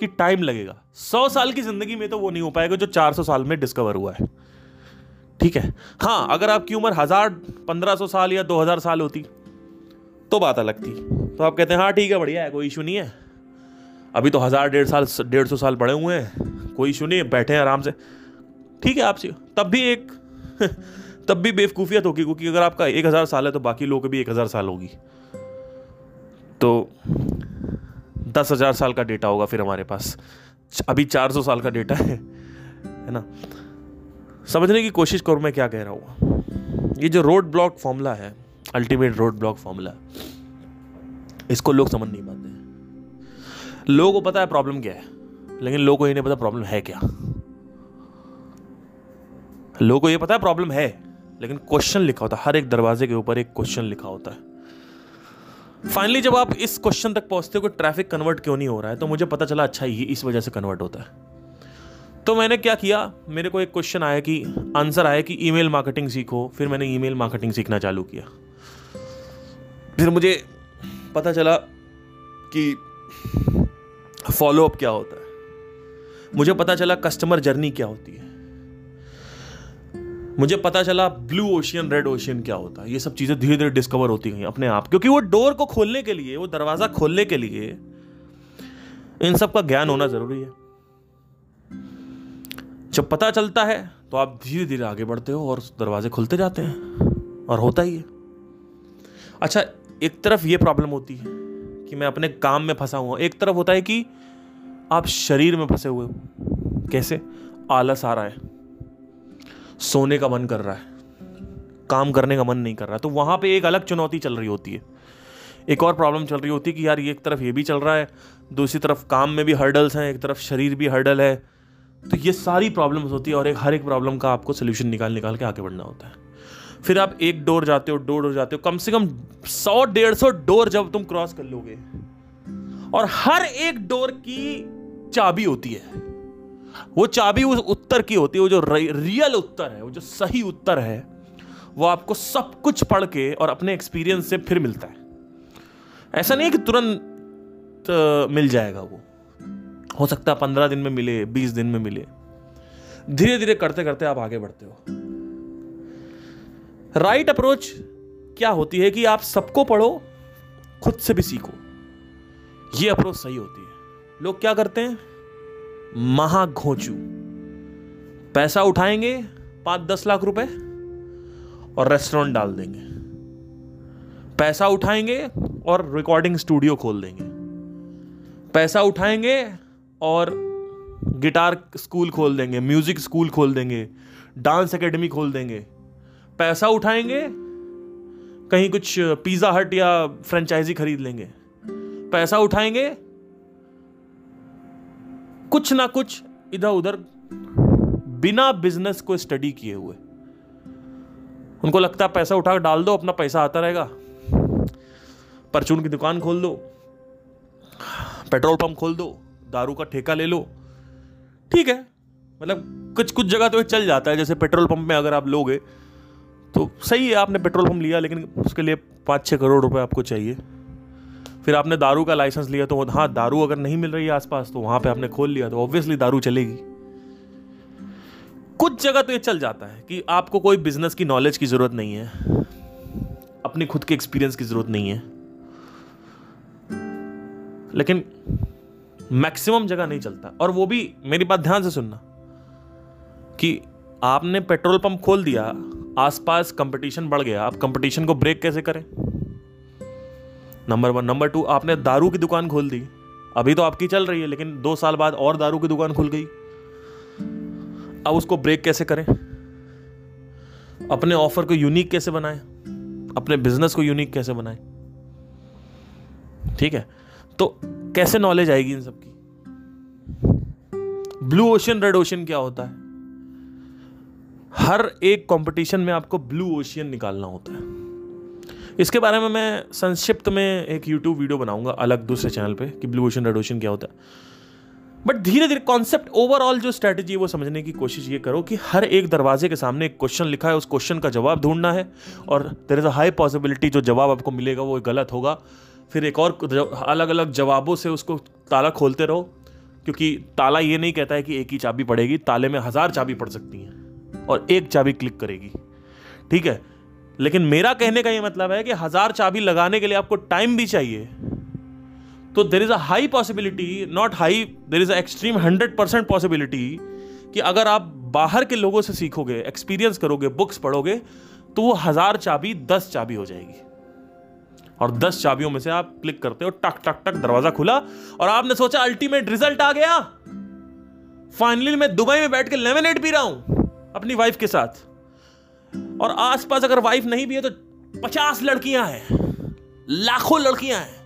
कि टाइम लगेगा। सौ साल की ज़िंदगी में तो वो नहीं हो पाएगा जो चार सौ साल में डिस्कवर हुआ है। ठीक है? हाँ अगर आपकी उम्र हज़ार, पंद्रह सौ साल या दो हज़ार साल होती तो बात अलग थी। तो आप कहते हैं हाँ ठीक है, बढ़िया है, कोई इशू नहीं है। अभी तो हज़ार डेढ़ साल, डेढ़ सौ साल पड़े हुए हैं। कोई इशू नहीं बैठे हैं आराम से। ठीक है आपसे, तब भी एक, तब भी बेवकूफ़ियत होगी, क्योंकि अगर आपका एक हज़ार साल है तो बाकी लोगों की भी एक हज़ार साल होगी। तो दस हज़ार साल का डेटा होगा फिर हमारे पास। अभी चार सौ साल का डेटा है है ना? समझने की कोशिश करूँ मैं क्या कह रहा हूँ। ये जो रोड ब्लॉक फॉर्मूला है अल्टीमेट रोड ब्लॉक फॉर्मूला इसको लोग समझ नहीं पाते। लोगों को पता है प्रॉब्लम क्या है, लेकिन लोगों को ये नहीं पता प्रॉब्लम है क्या। लोगों को ये पता है प्रॉब्लम है, लेकिन क्वेश्चन लिखा होता है, हर एक दरवाजे के ऊपर एक क्वेश्चन लिखा होता है। फाइनली जब आप इस क्वेश्चन तक पहुँचते हो कि ट्रैफ़िक कन्वर्ट क्यों नहीं हो रहा है तो मुझे पता चला अच्छा ये इस वजह से कन्वर्ट होता है। तो मैंने क्या किया, मेरे को एक क्वेश्चन आया कि आंसर आया कि ईमेल मार्केटिंग सीखो, फिर मैंने ईमेल मार्केटिंग सीखना चालू किया। फिर मुझे पता चला कि फॉलोअप क्या होता है? मुझे पता चला कस्टमर जर्नी क्या होती है। मुझे पता चला ब्लू ओशियन रेड ओशियन क्या होता है। ये सब चीज़ें धीरे धीरे डिस्कवर होती गई अपने आप। क्योंकि वो डोर को खोलने के लिए, वो दरवाज़ा खोलने के लिए इन सब का ज्ञान होना ज़रूरी है। जब पता चलता है तो आप धीरे धीरे आगे बढ़ते हो और दरवाजे खुलते जाते हैं। और होता ही है। अच्छा एक तरफ़ ये प्रॉब्लम होती है। कि मैं अपने काम में फंसा हुआ एक तरफ़ होता है कि आप शरीर में फंसे हुए कैसे? आलस आ रहा है। सोने का मन कर रहा है। काम करने का मन नहीं कर रहा। तो वहाँ पे एक अलग चुनौती चल रही होती है। एक और प्रॉब्लम चल रही होती है कि यार एक तरफ़ ये भी चल रहा है, दूसरी तरफ़ काम में भी हर्डल्स हैं, एक तरफ़ शरीर भी हर्डल है। तो ये सारी प्रॉब्लम्स होती है और एक हर एक प्रॉब्लम का आपको सोल्यूशन निकाल निकाल के आगे बढ़ना होता है। फिर आप एक डोर जाते हो, दो डोर जाते हो, कम से कम सौ, डेढ़ सौ डोर जब तुम क्रॉस कर लोगे। और हर एक डोर की चाबी होती है। वो चाबी उस उत्तर की होती है, वो जो रियल उत्तर है, वो जो सही उत्तर है, वो आपको सब कुछ पढ़ के और अपने एक्सपीरियंस से फिर मिलता है। ऐसा नहीं कि तुरंत मिल जाएगा वो। हो सकता है पंद्रह दिन में मिले, बीस दिन में मिले। धीरे धीरे करते करते आप आगे बढ़ते हो। राइट अप्रोच क्या होती है कि आप सबको पढ़ो, खुद से भी सीखो। ये अप्रोच सही होती है। लोग क्या करते हैं? महा महाघोचू। पैसा उठाएँगे, पाँच दस लाख रुपए, और रेस्टोरेंट डाल देंगे। पैसा उठाएँगे, और रिकॉर्डिंग स्टूडियो खोल देंगे। पैसा उठाएँगे, और गिटार स्कूल खोल देंगे म्यूज़िक स्कूल खोल देंगे डांस एकेडमी खोल देंगे। पैसा उठाएँगे, कहीं कुछ पिज़्ज़ा हट या फ्रेंचाइजी खरीद लेंगे। पैसा उठाएँगे, कुछ ना कुछ इधर उधर बिना बिज़नेस को स्टडी किए हुए। उनको लगता है पैसा उठा डाल दो, अपना पैसा आता रहेगा। परचून की दुकान खोल दो, पेट्रोल पंप खोल दो, दारू का ठेका ले लो। ठीक है मतलब कुछ कुछ जगह तो चल जाता है, जैसे पेट्रोल पंप में अगर आप लोगे तो सही है, आपने पेट्रोल पंप लिया, लेकिन उसके लिए पाँच छः करोड़ रुपए आपको चाहिए। फिर आपने दारू का लाइसेंस लिया तो हाँ दारू अगर नहीं मिल रही है आसपास तो वहाँ पे आपने खोल लिया तो ऑब्वियसली दारू चलेगी। कुछ जगह तो ये चल जाता है कि आपको कोई बिज़नेस की नॉलेज की ज़रूरत नहीं है। अपनी खुद के एक्सपीरियंस की ज़रूरत नहीं है। लेकिन मैक्सिमम जगह नहीं चलता। और वो भी मेरी बात ध्यान से सुनना कि आपने पेट्रोल पंप खोल दिया आसपास कंपटीशन बढ़ गया, आप कंपटीशन को ब्रेक कैसे करें? नंबर वन नंबर टू आपने दारू की दुकान खोल दी। अभी तो आपकी चल रही है, लेकिन दो साल बाद और दारू की दुकान खुल गई। अब उसको ब्रेक कैसे करें? अपने ऑफ़र को यूनिक कैसे बनाएँ? अपने बिज़नेस को यूनिक कैसे बनाएँ? ठीक है? तो कैसे नॉलेज आएगी इन सब की? ब्लू ओशन रेड ओशन क्या होता है? हर एक कंपटीशन में आपको ब्लू ओशियन निकालना होता है। इसके बारे में मैं संक्षिप्त में एक यूट्यूब वीडियो बनाऊँगा अलग दूसरे चैनल पे कि ब्लू ओशन रेड ओशन क्या होता है। बट धीरे धीरे कॉन्सेप्ट ओवरऑल जो स्ट्रेटेजी है वो समझने की कोशिश ये करो कि हर एक दरवाजे के सामने एक क्वेश्चन लिखा है, उस क्वेश्चन का जवाब ढूंढना है और there is a high possibility जो जवाब आपको मिलेगा वो गलत होगा। फिर एक और अलग अलग जवाबों से उसको ताला खोलते रहो, क्योंकि ताला ये नहीं कहता है कि एक ही चाबी पड़ेगी, ताले में हज़ार चाबी पड़ सकती हैं। और एक चाबी क्लिक करेगी। ठीक है? लेकिन मेरा कहने का ये मतलब है कि हज़ार चाबी लगाने के लिए आपको टाइम भी चाहिए। तो there is a high possibility not high there is a extreme hundred percent possibility कि अगर आप बाहर के लोगों से सीखोगे एक्सपीरियंस करोगे बुक्स पढ़ोगे तो वो हज़ार चाबी, दस चाबी हो जाएगी। और दस चाबियों में से आप क्लिक करते हो, टक टक टक, दरवाज़ा खुला और आपने सोचा अल्टीमेट रिज़ल्ट आ गया। फाइनली मैं दुबई में बैठ के लेमिनेट पी रहा हूँ। अपनी वाइफ के साथ। और आसपास अगर वाइफ नहीं भी है तो पचास लड़कियाँ हैं, लाखों लड़कियाँ हैं,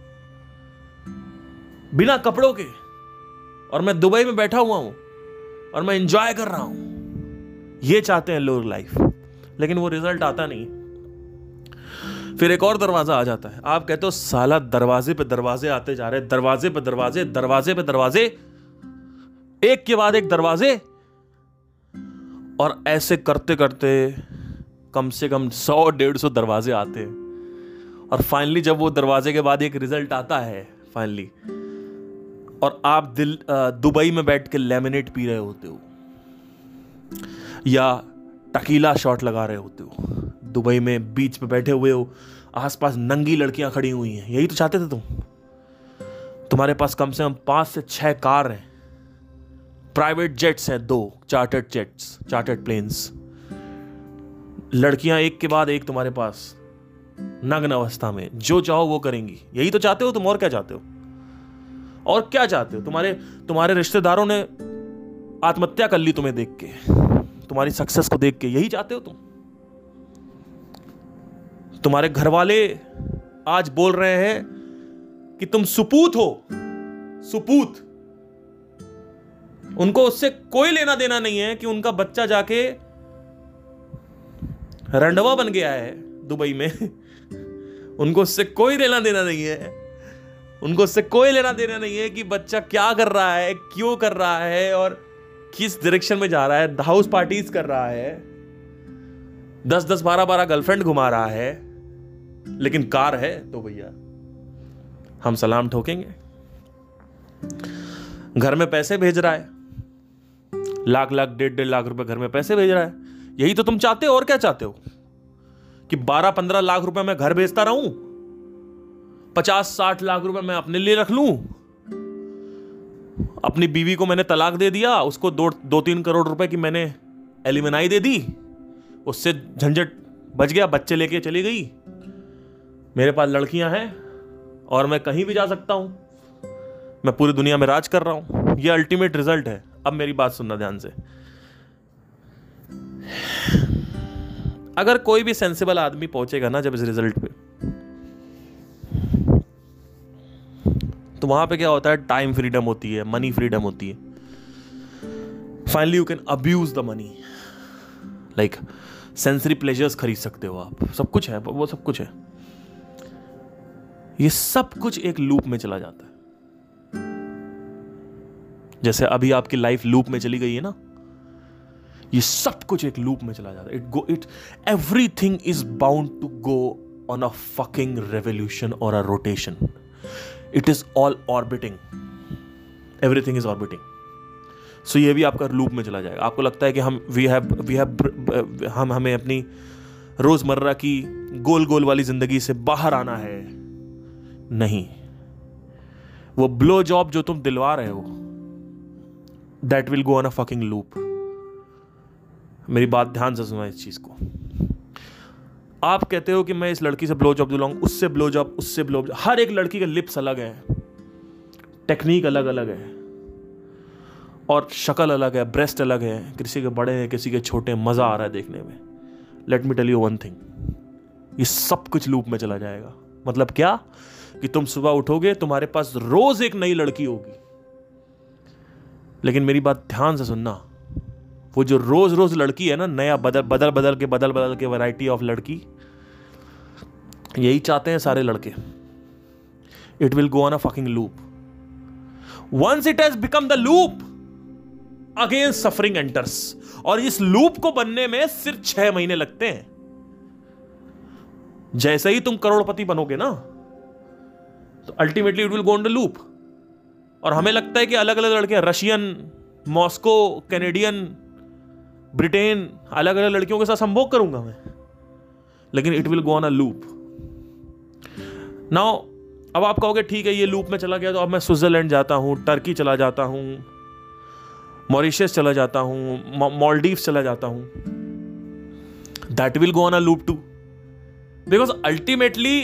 बिना कपड़ों के। और मैं दुबई में बैठा हुआ हूँ और मैं इंजॉय कर रहा हूँ। ये चाहते हैं लोग लाइफ लेकिन वो रिज़ल्ट आता नहीं। फिर एक और दरवाज़ा आ जाता है। आप कहते हो, साला, दरवाजे पे दरवाजे आते जा रहे दरवाजे पे दरवाजे दरवाजे पे दरवाजे। एक के बाद एक दरवाजे और ऐसे करते करते कम से कम सौ, डेढ़ सौ दरवाजे आते हैं। और फाइनली जब वो दरवाजे के बाद एक रिज़ल्ट आता है फाइनली और आप दिल दुबई में बैठ के लेमिनेट पी रहे होते हो, या टकीला शॉट लगा रहे होते हो, दुबई में बीच पे बैठे हुए हो, आसपास नंगी लड़कियाँ खड़ी हुई हैं, यही तो चाहते थे तुम? तुम्हारे पास कम से कम पाँच से छह कार हैं। प्राइवेट जेट्स हैं दो चार्टर्ड जेट्स चार्टर्ड प्लेन्स लड़कियाँ एक के बाद एक तुम्हारे पास, नग्न अवस्था में, जो चाहो वो करेंगी। यही तो चाहते हो, तुम और क्या चाहते हो? और क्या चाहते हो? तुम्हारे तुम्हारे रिश्तेदारों ने आत्महत्या कर ली तुम्हें देख के, तुम्हारी सक्सेस को देख के, यही चाहते हो तुम? तुम्हारे घर वाले आज बोल रहे हैं कि तुम सुपूत हो, सुपूत। उनको उससे कोई लेना देना नहीं है कि उनका बच्चा जाके रंडवा बन गया है दुबई में। उनको उससे कोई लेना देना नहीं है। उनको उससे कोई लेना देना नहीं है कि बच्चा क्या कर रहा है, क्यों कर रहा है और किस डायरेक्शन में जा रहा है हाउस पार्टीज़ कर रहा है। दस दस बारह बारह गर्लफ्रेंड घुमा रहा है। लेकिन कार है तो भैया, हम सलाम ठोकेंगे। घर में पैसे भेज रहा है। लाख लाख, डेढ़ डेढ़ लाख रुपए घर में पैसे भेज रहा है। यही तो तुम चाहते हो और क्या चाहते हो? कि बारह, पंद्रह लाख रुपए मैं घर भेजता रहूँ? पचास, साठ लाख रुपए मैं अपने लिए रख लूँ? अपनी बीवी को मैंने तलाक दे दिया, उसको दो दो तीन करोड़ रुपए की मैंने एलिमिनाई दे दी, उससे झंझट बच गया, बच्चे लेके चली गई। मेरे पास लड़कियाँ हैं और मैं कहीं भी जा सकता हूँ। मैं पूरी दुनिया में राज कर रहा हूँ। यह अल्टीमेट रिज़ल्ट है। अब मेरी बात सुनना ध्यान से। अगर कोई भी सेंसिबल आदमी पहुंचेगा ना जब इस रिज़ल्ट पे तो वहाँ पे क्या होता है? टाइम फ्रीडम होती है मनी फ्रीडम होती है। Finally you can abuse the money like sensory pleasures खरीद सकते हो आप। सब कुछ है, वो सब कुछ है। ये सब कुछ एक लूप में चला जाता है। जैसे अभी आपकी लाइफ लूप में चली गई है ना, ये सब कुछ एक लूप में चला जाता है। It go it everything is bound to go on a fucking revolution और a rotation it is all orbiting everything is orbiting so ये भी आपका लूप में चला जाएगा। आपको लगता है कि हम वी हैव वी हैव हम, हमें अपनी रोज़मर्रा की गोल गोल वाली ज़िंदगी से बाहर आना है। नहीं। वो ब्लो जॉब जो तुम दिलवा रहे हो that will go on a fucking loop मेरी बात ध्यान से सुना इस चीज़ को। आप कहते हो कि मैं इस लड़की से ब्लो जॉब दिलाऊँगा उससे ब्लो जॉब उससे ब्लो जॉब हर एक लड़की के लिप्स अलग है। टेक्निक अलग अलग है। और शक्ल अलग है ब्रेस्ट अलग है, किसी के बड़े हैं, किसी के छोटे मज़ा आ रहा है देखने में। Let me tell you one thing ये सब कुछ लूप में चला जाएगा। मतलब क्या? कि तुम सुबह उठोगे, तुम्हारे पास रोज एक नई लड़की होगी। लेकिन मेरी बात ध्यान से सुनना। वो जो रोज रोज लड़की है ना, नया बदल बदल बदल के, बदल बदल के वैरायटी ऑफ़ लड़की, यही चाहते हैं सारे लड़के। It will go on a fucking loop once it has become the loop again suffering enters और इस लूप को बनने में सिर्फ़ छह महीने लगते हैं। जैसे ही तुम करोड़पति बनोगे ना तो ultimately it will go on the loop और हमें लगता है कि अलग अलग लड़के रशियन, मॉस्को, कैनेडियन, ब्रिटेन अलग अलग लड़कियों के साथ संभोग करूँगा मैं। लेकिन it will go on a loop now अब आप कहोगे, ठीक है, ये लूप में चला गया तो अब मैं स्विट्जरलैंड जाता हूँ टर्की चला जाता हूँ मॉरिशियस चला जाता हूँ मॉलडीव चला जाता हूँ। That will go on a loop too because ultimately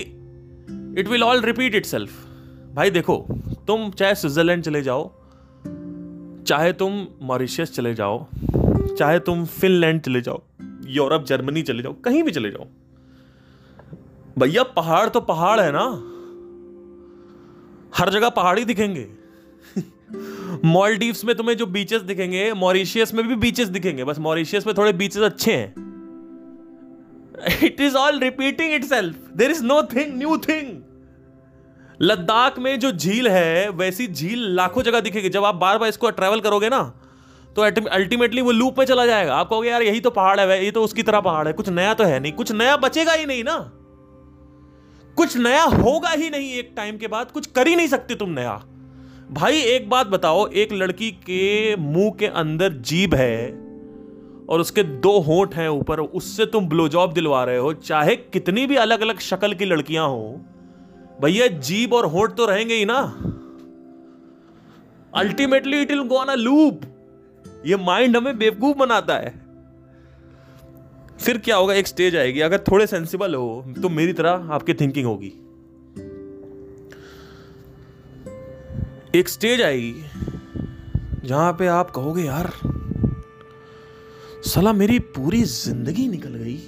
it will all repeat itself भाई देखो, तुम चाहे स्विट्जरलैंड चले जाओ, चाहे तुम मॉरिशियस चले जाओ, चाहे तुम फिनलैंड चले जाओ, यूरोप, जर्मनी चले जाओ, कहीं भी चले जाओ। भैया, पहाड़ तो पहाड़ है ना? हर जगह पहाड़ ही दिखेंगे। मॉलडीव्स में तुम्हें जो बीचेस दिखेंगे, मॉरिशियस में भी बीचेस दिखेंगे, बस मॉरिशियस में थोड़े बीचेस अच्छे हैं। It is all repeating itself there is nothing new thing Ladakh में जो झील है, वैसी झील लाखों जगह दिखेगी। जब आप बार बार इसको ट्रेवल करोगे ना तो अल्टीमेटली वो लूप में चला जाएगा। आप कहोगे, यार, यही तो पहाड़ है, ये तो उसकी तरह पहाड़ है। कुछ नया तो है नहीं, कुछ नया बचेगा ही नहीं ना। कुछ नया होगा ही नहीं एक टाइम के बाद, कुछ कर ही नहीं सकते तुम नया। भाई, एक बात बताओ, एक लड़की के मुँह के अंदर जीभ है और उसके दो होंठ हैं ऊपर, उससे तुम ब्लोजॉब दिलवा रहे हो, चाहे कितनी भी अलग अलग शक्ल की लड़कियाँ हो। भैया, जीभ और होंठ तो रहेंगे ही ना। Ultimately it will go on a loop ये माइंड हमें बेवकूफ़ बनाता है। फिर क्या होगा, एक स्टेज आएगी। अगर थोड़े सेंसिबल हो तो मेरी तरह आपकी थिंकिंग होगी। एक स्टेज आएगी, जहाँ पे आप कहोगे, यार सलाह मेरी पूरी ज़िंदगी निकल गई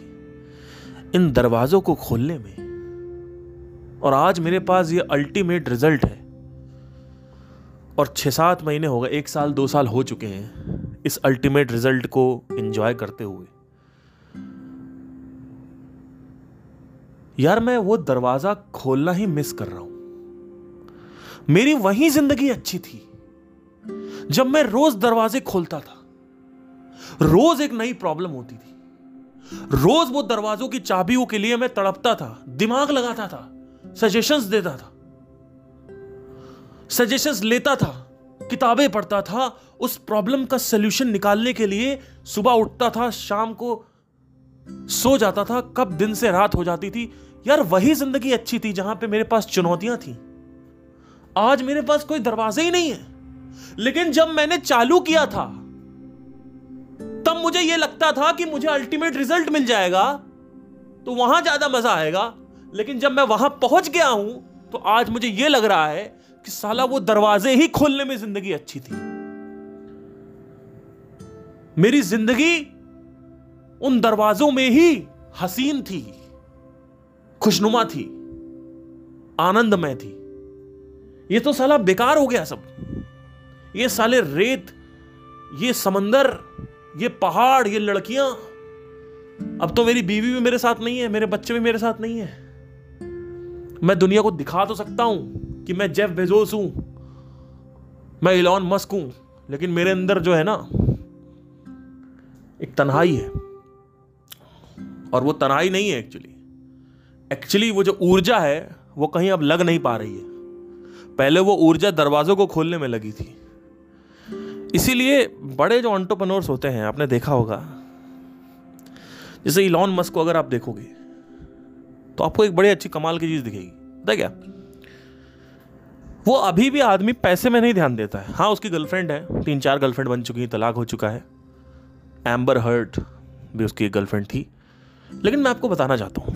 इन दरवाजों को खोलने में। और आज मेरे पास ये अल्टीमेट रिज़ल्ट है। और छह सात महीने हो गए, एक साल, दो साल हो चुके हैं इस अल्टीमेट रिज़ल्ट को एंजॉय करते हुए। यार, मैं वो दरवाज़ा खोलना ही मिस कर रहा हूँ। मेरी वही ज़िंदगी अच्छी थी जब मैं रोज दरवाजे खोलता था। रोज एक नई प्रॉब्लम होती थी। रोज वो दरवाजों की चाबियों के लिए मैं तड़पता था, दिमाग लगाता था। सजेशंस देता था। सजेशंस लेता था, किताबें पढ़ता था, उस प्रॉब्लम का सोल्यूशन निकालने के लिए सुबह उठता था, शाम को सो जाता था, कब दिन से रात हो जाती थी। यार वही ज़िंदगी अच्छी थी जहाँ पे मेरे पास चुनौतियाँ थी। आज मेरे पास कोई दरवाजे ही नहीं है। लेकिन जब मैंने चालू किया था, तब मुझे यह लगता था कि मुझे अल्टीमेट रिज़ल्ट मिल जाएगा तो वहाँ ज़्यादा मज़ा आएगा। लेकिन जब मैं वहाँ पहुँच गया हूँ तो आज मुझे यह लग रहा है कि साला वो दरवाजे ही खोलने में ज़िंदगी अच्छी थी। मेरी ज़िंदगी उन दरवाजों में ही हसीन थी, खुशनुमा थी, आनंदमय थी। ये तो साला बेकार हो गया सब। ये साले रेत, ये समंदर, ये पहाड़, ये लड़कियाँ। अब तो मेरी बीवी भी मेरे साथ नहीं है, मेरे बच्चे भी मेरे साथ नहीं है। मैं दुनिया को दिखा तो सकता हूँ कि मैं जेफ बेजोस हूँ, मैं इलॉन मस्क हूँ, लेकिन मेरे अंदर जो है ना, एक तन्हाई है। और वो तन्हाई नहीं है एक्चुअली एक्चुअली वो जो ऊर्जा है, वो कहीं अब लग नहीं पा रही है। पहले वो ऊर्जा दरवाजों को खोलने में लगी थी। इसीलिए बड़े जो ऑन्टोपनोर्स होते हैं, आपने देखा होगा। जैसे इलॉन मस्क को अगर आप देखोगे तो आपको एक बड़ी अच्छी कमाल की चीज़ दिखेगी। पता क्या? वो अभी भी आदमी पैसे में नहीं ध्यान देता है। हाँ उसकी गर्लफ्रेंड है तीन चार गर्लफ्रेंड बन चुकी हैं, तलाक हो चुका है। एम्बर हर्ट भी उसकी एक गर्लफ्रेंड थी। लेकिन मैं आपको बताना चाहता हूँ,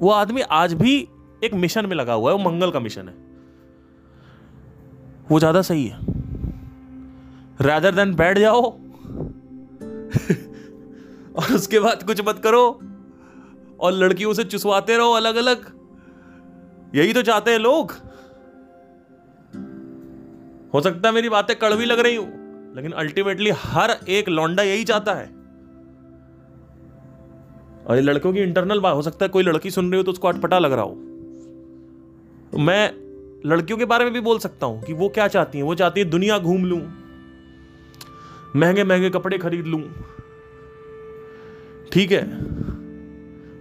वो आदमी आज भी एक मिशन में लगा हुआ है, वो मंगल का मिशन है। वो ज़्यादा सही है। रैदर देन बैठ जाओ, और उसके बाद कुछ मत करो। और लड़कियों से चुसवाते रहो अलग अलग यही तो चाहते हैं लोग। हो सकता है मेरी बातें कड़वी लग रही हूँ, लेकिन अल्टीमेटली हर एक लौंडा यही चाहता है। और ये लड़कों की इंटरनल बात, हो सकता है कोई लड़की सुन रही हो तो उसको अटपटा लग रहा हो। तो मैं लड़कियों के बारे में भी बोल सकता हूँ कि वो क्या चाहती हैं? वो चाहती है दुनिया घूम लूँ महँगे महँगे कपड़े खरीद लूँ। ठीक है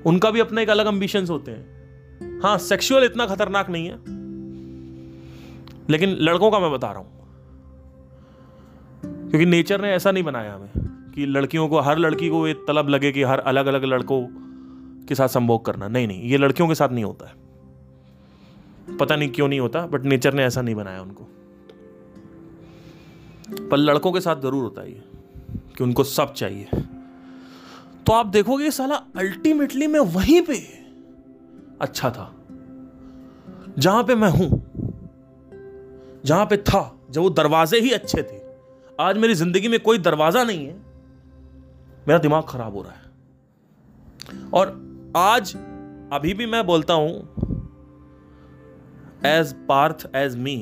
उनका भी अपना एक अलग अंबिशंस होते हैं। हाँ सेक्सुअल इतना खतरनाक नहीं है। लेकिन लड़कों का मैं बता रहा हूँ। क्योंकि नेचर ने ऐसा नहीं बनाया हमें कि लड़कियों को, हर लड़की को ये तलब लगे कि हर अलग अलग लड़कों के साथ संभोग करना। नहीं नहीं, ये लड़कियों के साथ नहीं होता है। पता नहीं क्यों नहीं होता बट नेचर ने ऐसा नहीं बनाया उनको। पर लड़कों के साथ ज़रूर होता है ये, कि उनको सब चाहिए। तो आप देखोगे साला अल्टीमेटली मैं वहीं पे अच्छा था। जहाँ पे मैं हूँ, जहाँ पे था, जब वो दरवाजे ही अच्छे थे। आज मेरी ज़िंदगी में कोई दरवाज़ा नहीं है। मेरा दिमाग खराब हो रहा है। और आज, अभी भी मैं बोलता हूँ एज पार्थ एज मी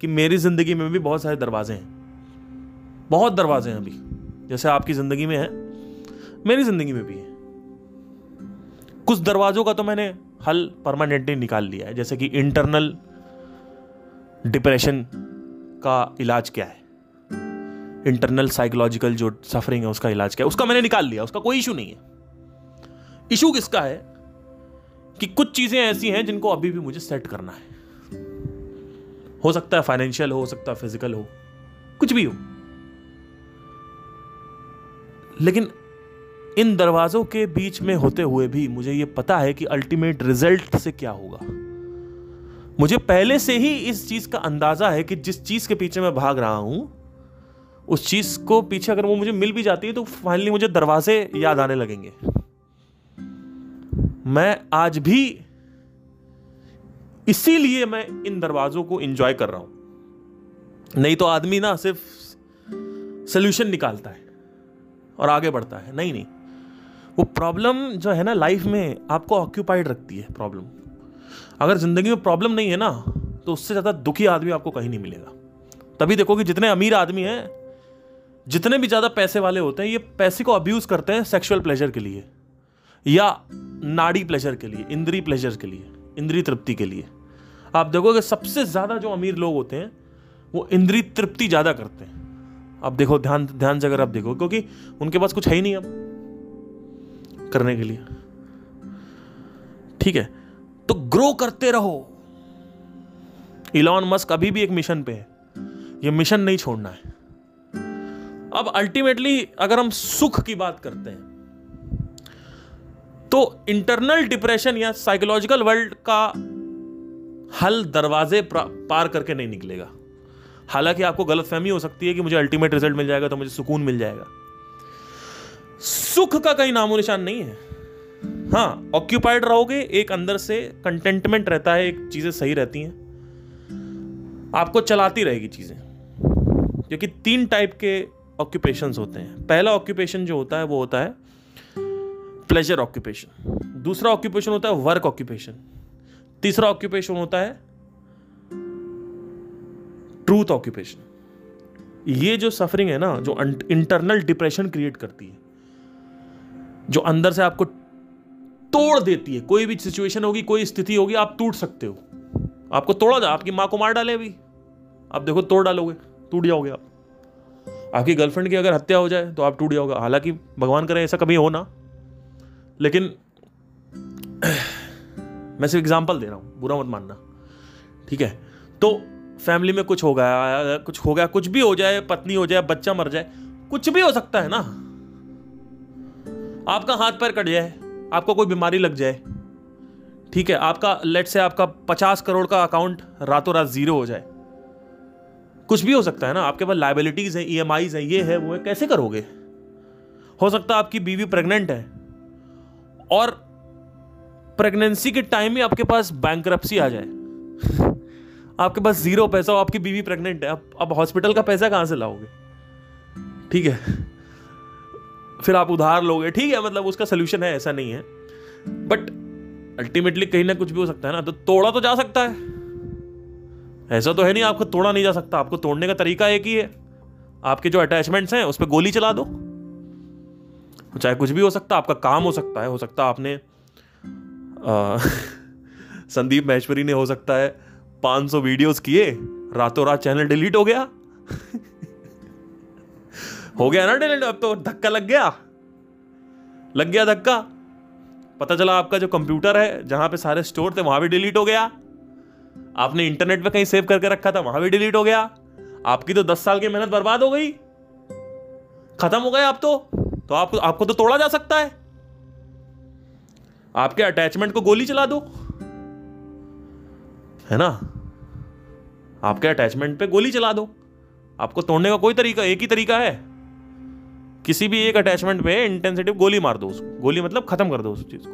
कि मेरी ज़िंदगी में भी बहुत सारे दरवाजे हैं। बहुत दरवाजे हैं अभी। जैसे आपकी ज़िंदगी में है मेरी ज़िंदगी में भी है। कुछ दरवाजों का तो मैंने हल परमानेंटली निकाल लिया है, जैसे कि इंटरनल डिप्रेशन का इलाज क्या है? इंटरनल साइकोलॉजिकल जो सफरिंग है, उसका इलाज क्या है? उसका मैंने निकाल लिया, उसका कोई इशू नहीं है। इशू किसका है? कि कुछ चीज़ें ऐसी हैं जिनको अभी भी मुझे सेट करना है। हो सकता है फाइनेंशियल हो सकता है फ़िज़िकल हो, कुछ भी हो। लेकिन इन दरवाजों के बीच में होते हुए भी मुझे यह पता है कि अल्टीमेट रिज़ल्ट से क्या होगा। मुझे पहले से ही इस चीज़ का अंदाज़ा है कि जिस चीज़ के पीछे मैं भाग रहा हूँ, उस चीज़ को पीछे अगर वो मुझे मिल भी जाती है तो फाइनली मुझे दरवाजे याद आने लगेंगे। मैं आज भी इसीलिए मैं इन दरवाजों को इंजॉय कर रहा हूँ। नहीं तो आदमी ना सिर्फ़ सोल्यूशन निकालता है और आगे बढ़ता है। नहीं नहीं। वो प्रॉब्लम जो है ना लाइफ में आपको ऑक्यूपाइड रखती है प्रॉब्लम अगर ज़िंदगी में प्रॉब्लम नहीं है ना तो उससे ज़्यादा दुखी आदमी आपको कहीं नहीं मिलेगा. तभी देखो कि जितने अमीर आदमी हैं, जितने भी ज़्यादा पैसे वाले होते हैं, ये पैसे को अब्यूज़ करते हैं सेक्सुअल प्लेजर के लिए. या नाड़ी प्लेजर के लिए, इंद्री प्लेजर के लिए, इंद्री तृप्ति के लिए. आप देखोगे सबसे ज़्यादा जो अमीर लोग होते हैं, वो इंद्री तृप्ति ज़्यादा करते हैं. अब देखो, ध्यान ध्यान से अगर आप देखो, क्योंकि उनके पास कुछ है ही नहीं अब. करने के लिए। ठीक है? तो ग्रो करते रहो। इलॉन मस्क अभी भी एक मिशन पे है। ये मिशन नहीं छोड़ना है। अब अल्टीमेटली अगर हम सुख की बात करते हैं तो इंटरनल डिप्रेशन या साइकोलॉजिकल वर्ल्ड का हल दरवाजे पार करके नहीं निकलेगा। हालाँकि आपको गलत फहमी हो सकती है कि मुझे अल्टीमेट रिज़ल्ट मिल जाएगा तो मुझे सुकून मिल जाएगा। सुख का कहीं नामो निशान नहीं है। हाँ ऑक्यूपाइड रहोगे, एक अंदर से कंटेंटमेंट रहता है, एक चीज़ें सही रहती हैं। आपको चलाती रहेगी चीज़ें, क्योंकि तीन टाइप के ऑक्यूपेशन होते हैं। पहला ऑक्यूपेशन जो होता है, वो होता है प्लेजर ऑक्यूपेशन दूसरा ऑक्यूपेशन होता है वर्क ऑक्यूपेशन तीसरा ऑक्यूपेशन होता है ट्रूथ ऑक्यूपेशन ये जो सफरिंग है ना, जो इंटरनल डिप्रेशन क्रिएट करती है जो अंदर से आपको तोड़ देती है। कोई भी सिचुएशन होगी, कोई स्थिति होगी, आप टूट सकते हो। आपको तोड़ा जा, आपकी माँ को मार डाले अभी। आप देखो, तोड़ डालोगे, टूट जाओगे आप। आपकी गर्लफ्रेंड की अगर हत्या हो जाए तो आप टूट जाओगे। हालाँकि भगवान करे, ऐसा कभी हो ना। लेकिन, मैं सिर्फ़ एग्ज़ाम्पल दे रहा हूँ, बुरा मत मानना। ठीक है? तो फैमिली में कुछ हो गया कुछ हो गया कुछ भी हो जाए, पत्नी हो जाए, बच्चा मर जाए, कुछ भी हो सकता है ना। आपका हाथ पैर कट जाए, आपको कोई बीमारी लग जाए, ठीक है, आपका लेट से आपका पचास करोड़ का अकाउंट रातों रात ज़ीरो हो जाए। कुछ भी हो सकता है ना, आपके पास लाइबिलिटीज है ई आईज है, ये है, वो है, कैसे करोगे? हो सकता है आपकी बीवी प्रेग्नेंट है, और प्रेगनेंसी के टाइम ही आपके पास बैंक आ जाए। आपके पास ज़ीरो पैसा हो, आपकी बीवी प्रेग्नेंट है अब अब हॉस्पिटल का पैसा कहाँ से लाओगे? ठीक है। फिर आप उधार लोगे। ठीक है मतलब उसका सोल्यूशन है, ऐसा नहीं है। बट अल्टीमेटली कहीं ना कुछ भी हो सकता है ना तो तोड़ा तो जा सकता है। ऐसा तो है नहीं, आपको तोड़ा नहीं जा सकता। आपको तोड़ने का तरीका एक ही है। आपके जो अटैचमेंट्स हैं, उस पर गोली चला दो। चाहे कुछ भी हो सकता है आपका काम हो सकता है। हो सकता है आपने संदीप महेश्वरी ने हो सकता है 500 वीडियोस किए, रातों रात चैनल डिलीट हो गया। हो गया ना डिलीट? अब तो धक्का लग गया। लग गया धक्का। पता चला आपका जो कंप्यूटर है, जहाँ पे सारे स्टोर थे, वहाँ भी डिलीट हो गया। आपने इंटरनेट पे कहीं सेव करके रखा था, वहाँ भी डिलीट हो गया। आपकी तो दस साल की मेहनत बर्बाद हो गई। खत्म हो गए आप तो। तो आपको आपको तो तोड़ा जा सकता है। आपके अटैचमेंट को गोली चला दो। है ना? आपके अटैचमेंट पे गोली चला दो। आपको तोड़ने का कोई तरीका, एक ही तरीका है। किसी भी एक अटैचमेंट पे इंटेंसिटी गोली मार दो उसको। गोली मतलब खत्म कर दो उस चीज़ को।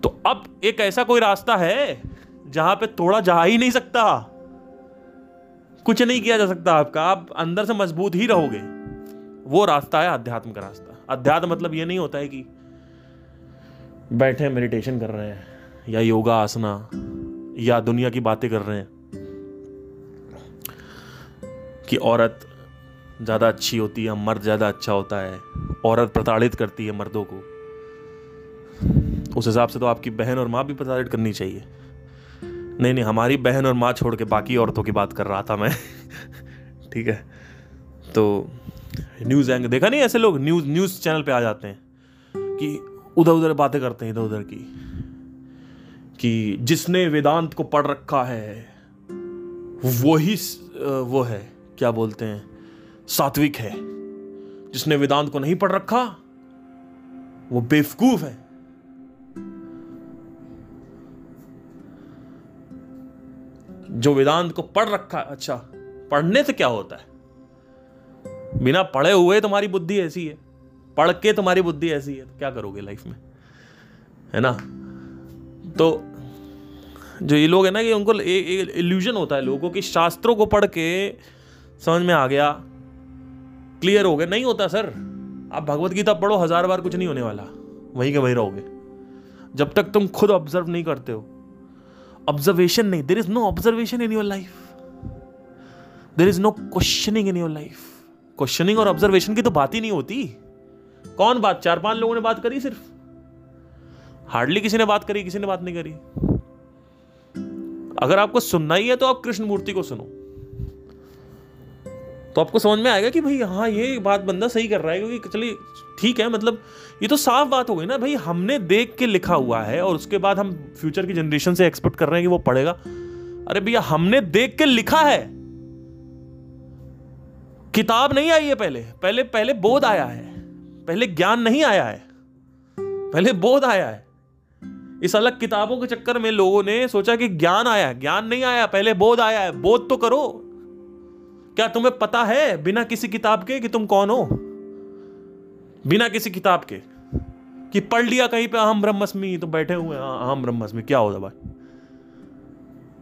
तो अब एक ऐसा कोई रास्ता है जहाँ पे तोड़ा जा ही नहीं सकता। कुछ नहीं किया जा सकता आपका। आप अंदर से मज़बूत ही रहोगे। वो रास्ता है अध्यात्म का रास्ता। अध्यात्म मतलब ये नहीं होता है कि बैठे मेडिटेशन कर रहे हैं, या योगा, आसना, या दुनिया की बातें कर रहे हैं, कि औरत ज़्यादा अच्छी होती है मर्द ज़्यादा अच्छा होता है? औरत प्रताड़ित करती है मर्दों को। उस हिसाब से तो आपकी बहन और माँ भी प्रताड़ित करनी चाहिए। नहीं नहीं, हमारी बहन और माँ छोड़ के बाकी औरतों की बात कर रहा था मैं। ठीक है? तो न्यूज़ एंग, देखा नहीं ऐसे लोग? न्यूज़ न्यूज़ चैनल पे आ जाते हैं कि उधर उधर बातें करते हैं इधर उधर की, कि जिसने वेदांत को पढ़ रखा है वही वो है, क्या बोलते हैं? सात्विक है। जिसने वेदांत को नहीं पढ़ रखा, वो बेवकूफ़ है। जो वेदांत को पढ़ रखा है अच्छा पढ़ने से क्या होता है? बिना पढ़े हुए तुम्हारी बुद्धि ऐसी है। पढ़ के तुम्हारी बुद्धि ऐसी है तो क्या करोगे लाइफ में? है ना? तो जो ये लोग है ना कि उनको इल्यूजन होता है लोगों की, शास्त्रों को पढ़ के समझ में आ गया। क्लियर हो गए। नहीं होता सर। आप भगवत गीता पढ़ो हज़ार बार कुछ नहीं होने वाला। वहीं के वहीं रहोगे। जब तक तुम खुद ऑब्ज़र्व नहीं करते हो। ऑब्जर्वेशन नहीं। There is no observation in your life there is no questioning in your life questioning और ऑब्जर्वेशन की तो बात ही नहीं होती। कौन बात? चार पाँच लोगों ने बात करी सिर्फ़। हार्डली किसी ने बात करी किसी ने बात नहीं करी। अगर आपको सुनना ही है तो आप कृष्ण मूर्ति को सुनो। तो आपको समझ में आएगा कि भाई हाँ ये बात बंदा सही कर रहा है क्योंकि चलिए, ठीक है मतलब ये तो साफ़ बात हो गई ना भाई, हमने देख के लिखा हुआ है और उसके बाद हम फ्यूचर की जनरेशन से एक्सपेक्ट कर रहे हैं कि वो पढ़ेगा। अरे भैया, हमने देख के लिखा है। किताब नहीं आई है पहले। पहले पहले बोध आया है। पहले ज्ञान नहीं आया है। पहले बोध आया है। इस अलग किताबों के चक्कर में लोगों ने सोचा कि ज्ञान आया ज्ञान नहीं आया, पहले बोध आया है। बोध तो करो। क्या तुम्हें पता है बिना किसी किताब के कि तुम कौन हो? बिना किसी किताब के। कि पढ़ लिया कहीं पे अहम ब्रह्मस्मि तो बैठे हुए अहम ब्रह्मस्मि, क्या होता भाई?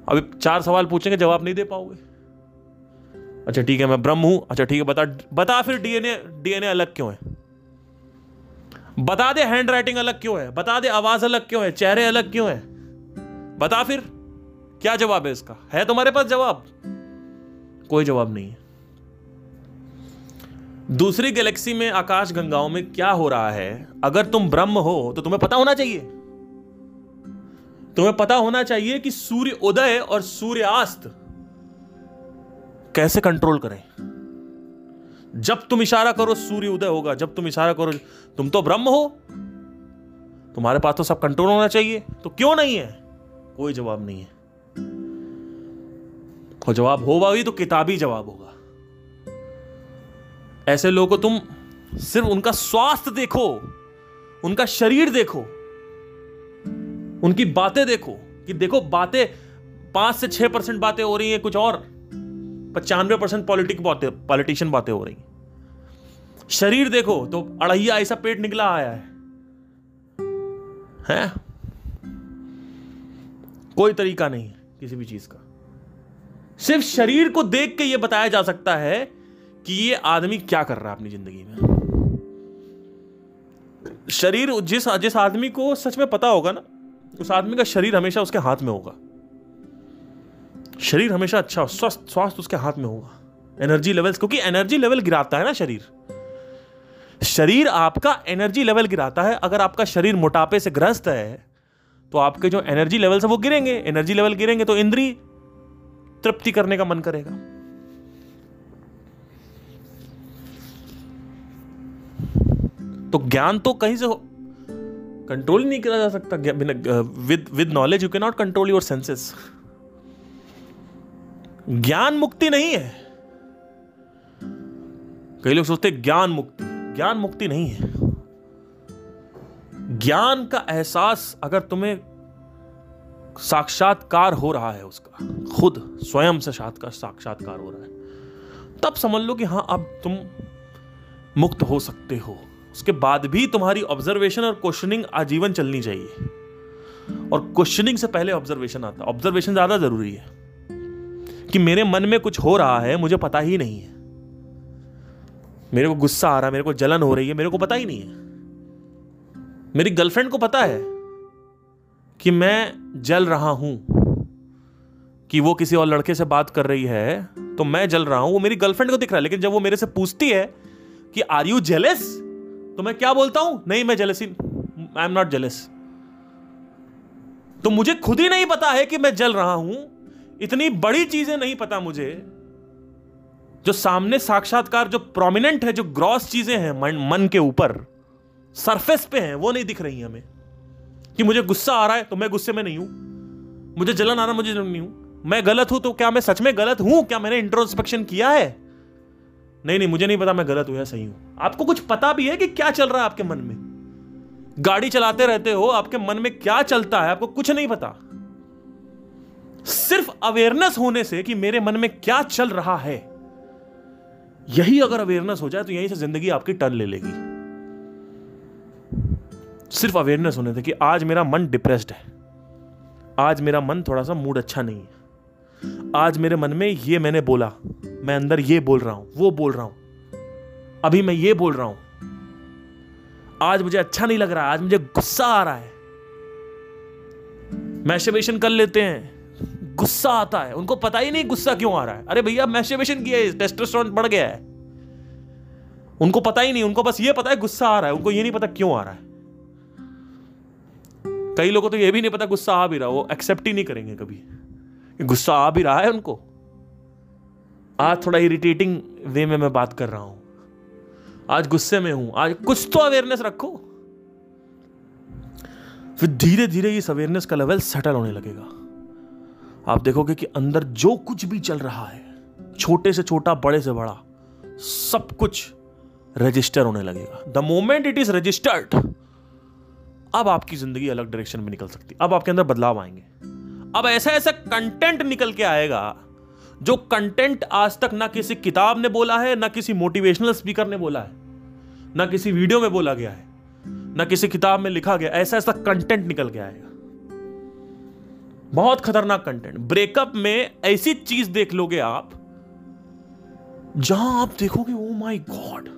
अभी चार सवाल पूछेंगे, जवाब नहीं दे पाओगे। अच्छा ठीक है, मैं ब्रह्म हूँ। अच्छा ठीक है, बता बता फिर डीएनए डीएनए अलग क्यों है? बता दे हैंड राइटिंग अलग क्यों है? बता दे आवाज़ अलग क्यों है? चेहरे अलग क्यों है? बता फिर, क्या जवाब है इसका? है तुम्हारे पास जवाब? कोई जवाब नहीं है। दूसरी गैलेक्सी में आकाश गंगाओं में क्या हो रहा है? अगर तुम ब्रह्म हो तो तुम्हें पता होना चाहिए। तुम्हें पता होना चाहिए कि सूर्य उदय और सूर्यास्त कैसे कंट्रोल करें। जब तुम इशारा करो सूर्य उदय होगा, जब तुम इशारा करो तुम तो ब्रह्म हो। तुम्हारे पास तो सब कंट्रोल होना चाहिए तो क्यों नहीं है? कोई जवाब नहीं है। और जवाब होगा भी तो किताबी जवाब होगा। ऐसे लोगों को तुम सिर्फ़ उनका स्वास्थ्य देखो, उनका शरीर देखो, उनकी बातें देखो कि देखो बातें, पाँच से छह परसेंट बातें हो रही हैं, कुछ और, पचानवे परसेंट पॉलिटिक बातें, पॉलिटिशियन बातें हो रही शरीर देखो तो अड़हिया ऐसा पेट निकला आया है। हैं? कोई तरीका नहीं किसी भी चीज़ का। सिर्फ़ शरीर को देख के ये बताया जा सकता है कि ये आदमी क्या कर रहा है अपनी ज़िंदगी में। शरीर जिस जिस आदमी को सच में पता होगा ना, उस आदमी का शरीर हमेशा उसके हाथ में होगा। शरीर हमेशा अच्छा स्वस्थ स्वास्थ्य उसके हाथ में होगा। एनर्जी लेवल्स क्योंकि एनर्जी लेवल गिराता है ना शरीर। शरीर आपका एनर्जी लेवल गिराता है। अगर आपका शरीर मोटापे से ग्रस्त है तो आपके जो एनर्जी लेवल्स है वो गिरेंगे। एनर्जी लेवल गिरेंगे तो इंद्री तृप्ति करने का मन करेगा। तो ज्ञान तो कहीं से हो कंट्रोल नहीं किया जा सकता with with knowledge you can not control your senses ज्ञान मुक्ति नहीं है। कई लोग सोचते ज्ञान मुक्ति ज्ञान मुक्ति नहीं है। ज्ञान का एहसास अगर तुम्हें साक्षात्कार हो रहा है उसका। खुद स्वयं से साक्षात्कार हो रहा है। तब समझ लो कि हाँ अब तुम मुक्त हो सकते हो। उसके बाद भी तुम्हारी ऑब्जर्वेशन और क्वेश्चनिंग आजीवन चलनी चाहिए। और क्वेश्चनिंग से पहले ऑब्जर्वेशन आता है। ऑब्जर्वेशन ज़्यादा ज़रूरी है। कि मेरे मन में कुछ हो रहा है, मुझे पता ही नहीं है। मेरे को गुस्सा आ रहा है, मेरे को जलन हो रही है, मेरे को पता ही नहीं है। मेरी गर्लफ्रेंड को पता है। कि मैं जल रहा हूँ कि वो किसी और लड़के से बात कर रही है तो मैं जल रहा हूँ। वो मेरी गर्लफ्रेंड को दिख रहा है लेकिन जब वो मेरे से पूछती है कि आर यू जेलेस तो मैं क्या बोलता हूँ? नहीं मैं jealousy I am not jealous तो मुझे खुद ही नहीं पता है कि मैं जल रहा हूँ। इतनी बड़ी चीज़ें नहीं पता मुझे। जो सामने साक्षात्कार जो प्रोमिनेंट है जो ग्रॉस चीज़ें हैं मन, मन के ऊपर सरफेस पे हैं वो नहीं दिख रही हमें। कि मुझे गुस्सा आ रहा है तो मैं गुस्से में नहीं हूँ। मुझे जलन आ रहा मुझे नहीं हूँ। मैं गलत हूँ तो क्या मैं सच में गलत हूँ? क्या मैंने इंट्रोस्पेक्शन किया है? नहीं नहीं, मुझे नहीं पता मैं गलत हूँ या सही हूँ। आपको कुछ पता भी है कि क्या चल रहा है आपके मन में? गाड़ी चलाते रहते हो, आपके मन में क्या चलता है? आपको कुछ नहीं पता। सिर्फ़ अवेयरनेस होने से कि मेरे मन में क्या चल रहा है। यही अगर अवेयरनेस हो जाए तो यहीं से ज़िंदगी आपकी टर्न ले लेगी। सिर्फ़ अवेयरनेस होने थे कि आज मेरा मन डिप्रेस्ड है। आज मेरा मन थोड़ा सा मूड अच्छा नहीं है। आज मेरे मन में ये मैंने बोला, मैं अंदर ये बोल रहा हूँ, वो बोल रहा हूँ, अभी मैं ये बोल रहा हूँ। आज मुझे अच्छा नहीं लग रहा, आज मुझे गुस्सा आ रहा है। मैस्टरबेशन कर लेते हैं, गुस्सा आता है, उनको पता ही नहीं गुस्सा क्यों आ रहा है। अरे भैया मैस्टरबेशन किया है टेस्टोस्टेरोन बढ़ गया है। उनको पता ही नहीं, उनको बस ये पता है गुस्सा आ रहा है, उनको ये नहीं पता क्यों आ रहा है। कई लोगों को तो ये भी नहीं पता गुस्सा आ भी रहा, वो एक्सेप्ट ही नहीं करेंगे कभी। गुस्सा आ भी रहा है उनको। आज थोड़ा इरिटेटिंग वे में मैं बात कर रहा हूँ। आज गुस्से में हूँ। आज कुछ तो अवेयरनेस रखो। फिर धीरे धीरे इस अवेयरनेस का लेवल सेटल होने लगेगा। आप देखोगे कि अंदर जो कुछ भी चल रहा है, छोटे से छोटा, बड़े से बड़ा, सब कुछ रजिस्टर होने लगेगा। The moment it is registered अब आपकी ज़िंदगी अलग डायरेक्शन में निकल सकती अब आपके अंदर बदलाव आएँगे। अब ऐसा ऐसा कंटेंट निकल के आएगा, जो कंटेंट आज तक ना किसी किताब ने बोला है, ना किसी मोटिवेशनल स्पीकर ने बोला है, ना किसी वीडियो में बोला गया है, ना किसी किताब में लिखा गया, ऐसा ऐसा कंटेंट निकल के आएगा। बहुत खतरनाक कंटेंट ब्रेकअप में ऐसी चीज़ देख लोगे आप, जहाँ आप देखोगे ओ माई गॉड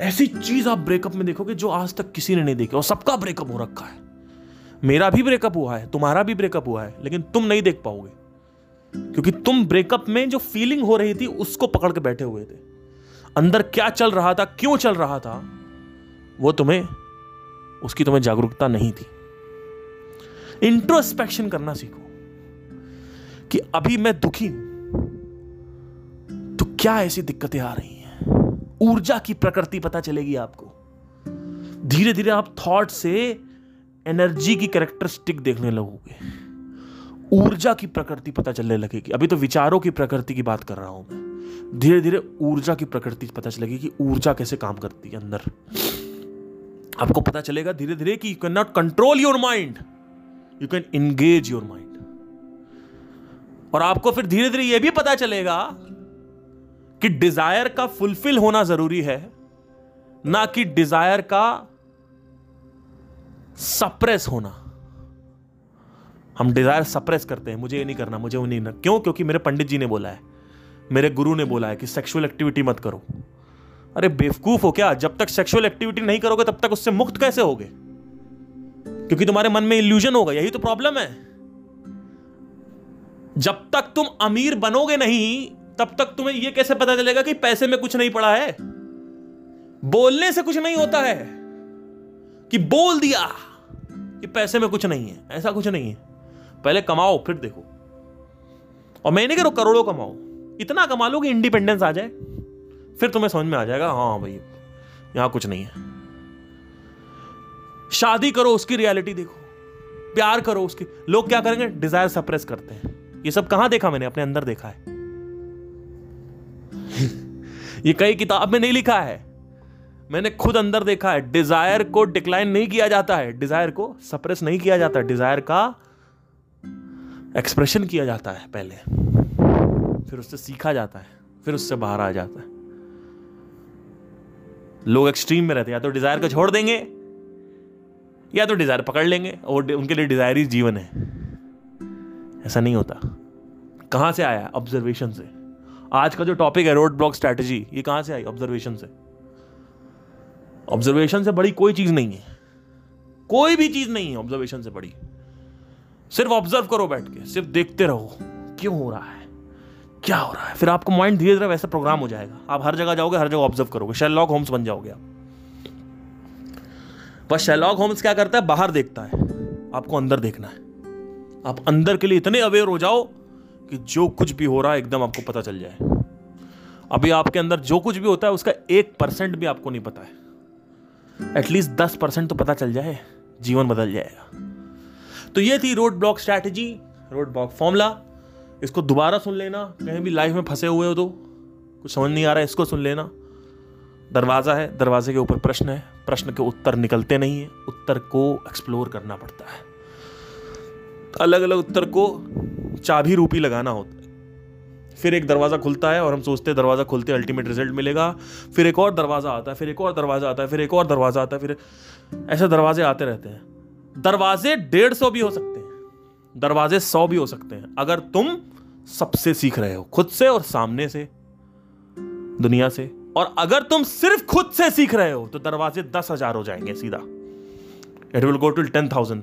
ऐसी चीज़ आप ब्रेकअप में देखोगे जो आज तक किसी ने नहीं देखी और सबका ब्रेकअप हो रखा है। मेरा भी ब्रेकअप हुआ है, तुम्हारा भी ब्रेकअप हुआ है, लेकिन तुम नहीं देख पाओगे। क्योंकि तुम ब्रेकअप में जो फीलिंग हो रही थी, उसको पकड़ के बैठे हुए थे। अंदर क्या चल रहा था, क्यों चल रहा था, वो तुम्हें, उसकी तुम्हें जागरूकता नहीं थी। इंट्रोस्पेक्शन करना सीखो कि अभी मैं दुखी हूँ तो क्या ऐसी दिक्कतें आ रही हैं? ऊर्जा की प्रकृति पता चलेगी आपको। धीरे धीरे आप थॉट से एनर्जी की कैरेक्टरिस्टिक देखने लगोगे। ऊर्जा की प्रकृति पता चलने लगेगी। अभी तो विचारों की प्रकृति की बात कर रहा हूँ मैं। धीरे धीरे ऊर्जा की प्रकृति पता चलेगी कि ऊर्जा कैसे काम करती है अंदर। आपको पता चलेगा धीरे धीरे कि you can not control your mind you can engage your mind और आपको फिर धीरे धीरे यह भी पता चलेगा कि डिज़ायर का फुलफिल होना ज़रूरी है, ना कि डिज़ायर का सप्रेस होना। हम डिज़ायर सप्रेस करते हैं, मुझे ये नहीं करना, मुझे वो नहीं करना। क्यों? क्योंकि मेरे पंडित जी ने बोला है, मेरे गुरु ने बोला है कि सेक्सुअल एक्टिविटी मत करो। अरे बेवकूफ़ हो क्या? जब तक सेक्सुअल एक्टिविटी नहीं करोगे, तब तक उससे मुक्त कैसे होगे? क्योंकि तुम्हारे मन में इल्यूजन होगा, यही तो प्रॉब्लम है। जब तक तुम अमीर बनोगे नहीं तब तक तुम्हें यह कैसे पता चलेगा कि पैसे में कुछ नहीं पड़ा है? बोलने से कुछ नहीं होता है कि बोल दिया कि पैसे में कुछ नहीं है। ऐसा कुछ नहीं है। पहले कमाओ, फिर देखो। और मैं नहीं करो करोड़ों कमाओ। इतना कमा लो कि इंडिपेंडेंस आ जाए। फिर तुम्हें समझ में आ जाएगा हाँ भाई, यहाँ कुछ नहीं है। शादी करो, उसकी रियलिटी देखो। प्यार करो, उसकी लोग क्या करेंगे? डिज़ायर सप्रेस करते हैं। ये सब कहाँ देखा मैंने? अपने अंदर देखा है। ये कई किताब में नहीं लिखा है। मैंने खुद अंदर देखा है डिज़ायर को डिक्लाइन नहीं किया जाता है। डिज़ायर को सप्रेस नहीं किया जाता डिज़ायर का एक्सप्रेशन किया जाता है पहले। फिर उससे सीखा जाता है, फिर उससे बाहर आ जाता है। लोग एक्सट्रीम में रहते हैं, या तो डिज़ायर को छोड़ देंगे, या तो डिज़ायर पकड़ लेंगे, और उनके लिए डिज़ायर ही जीवन है। ऐसा नहीं होता। कहाँ से आया? ऑब्जर्वेशन से। आज का जो टॉपिक है रोड ब्लॉक स्ट्रैटेजी ये कहाँ से आई? ऑब्जर्वेशन से। ऑब्जर्वेशन से बड़ी कोई चीज़ नहीं है। कोई भी चीज़ नहीं है ऑब्जर्वेशन से बड़ी। सिर्फ़ ऑब्ज़र्व करो बैठ के, सिर्फ़ देखते रहो, क्यों हो रहा है? क्या हो रहा है? फिर आपको माइंड धीरे धीरे वैसा प्रोग्राम हो जाएगा। आप हर जगह जाओगे, हर जगह ऑब्ज़र्व करोगे। शेलॉक होम्स बन जाओगे आप। बस शेलॉक होम्स क्या करता है? बाहर देखता है। आपको अंदर देखना है। आप अंदर के लिए इतने अवेयर हो जाओ कि जो कुछ भी हो रहा है, एकदम आपको पता चल जाए। अभी आपके अंदर जो कुछ भी होता है, उसका एक परसेंट भी आपको नहीं पता है। एटलीस्ट दस परसेंट तो पता चल जाए, जीवन बदल जाएगा। तो ये थी road block strategy road block formula इसको दोबारा सुन लेना। कहीं भी लाइफ में फंसे हुए हो तो कुछ समझ नहीं आ रहा है, इसको सुन लेना। दरवाज़ा है, दरवाजे के ऊपर प्रश्न है। प्रश्न के उत्तर निकलते नहीं है, उत्तर को एक्सप्लोर करना पड़ता है। अलग अलग उत्तर को चाबी रूपी लगाना होता है। फिर एक दरवाज़ा खुलता है और हम सोचते हैं दरवाज़ा खुलते हैं अल्टीमेट रिज़ल्ट मिलेगा। फिर एक और दरवाज़ा आता है, फिर एक और दरवाज़ा आता है, फिर एक और दरवाज़ा आता है, फिर ऐसे दरवाजे आते रहते हैं। दरवाजे डेढ़ सौ भी हो सकते हैं, दरवाजे सौ भी हो सकते हैं, अगर तुम सबसे सीख रहे हो, खुद से और सामने से, दुनिया से। और अगर तुम सिर्फ़ खुद से सीख रहे हो तो दरवाजे दस हज़ार हो जाएँगे सीधा। It will go to ten thousand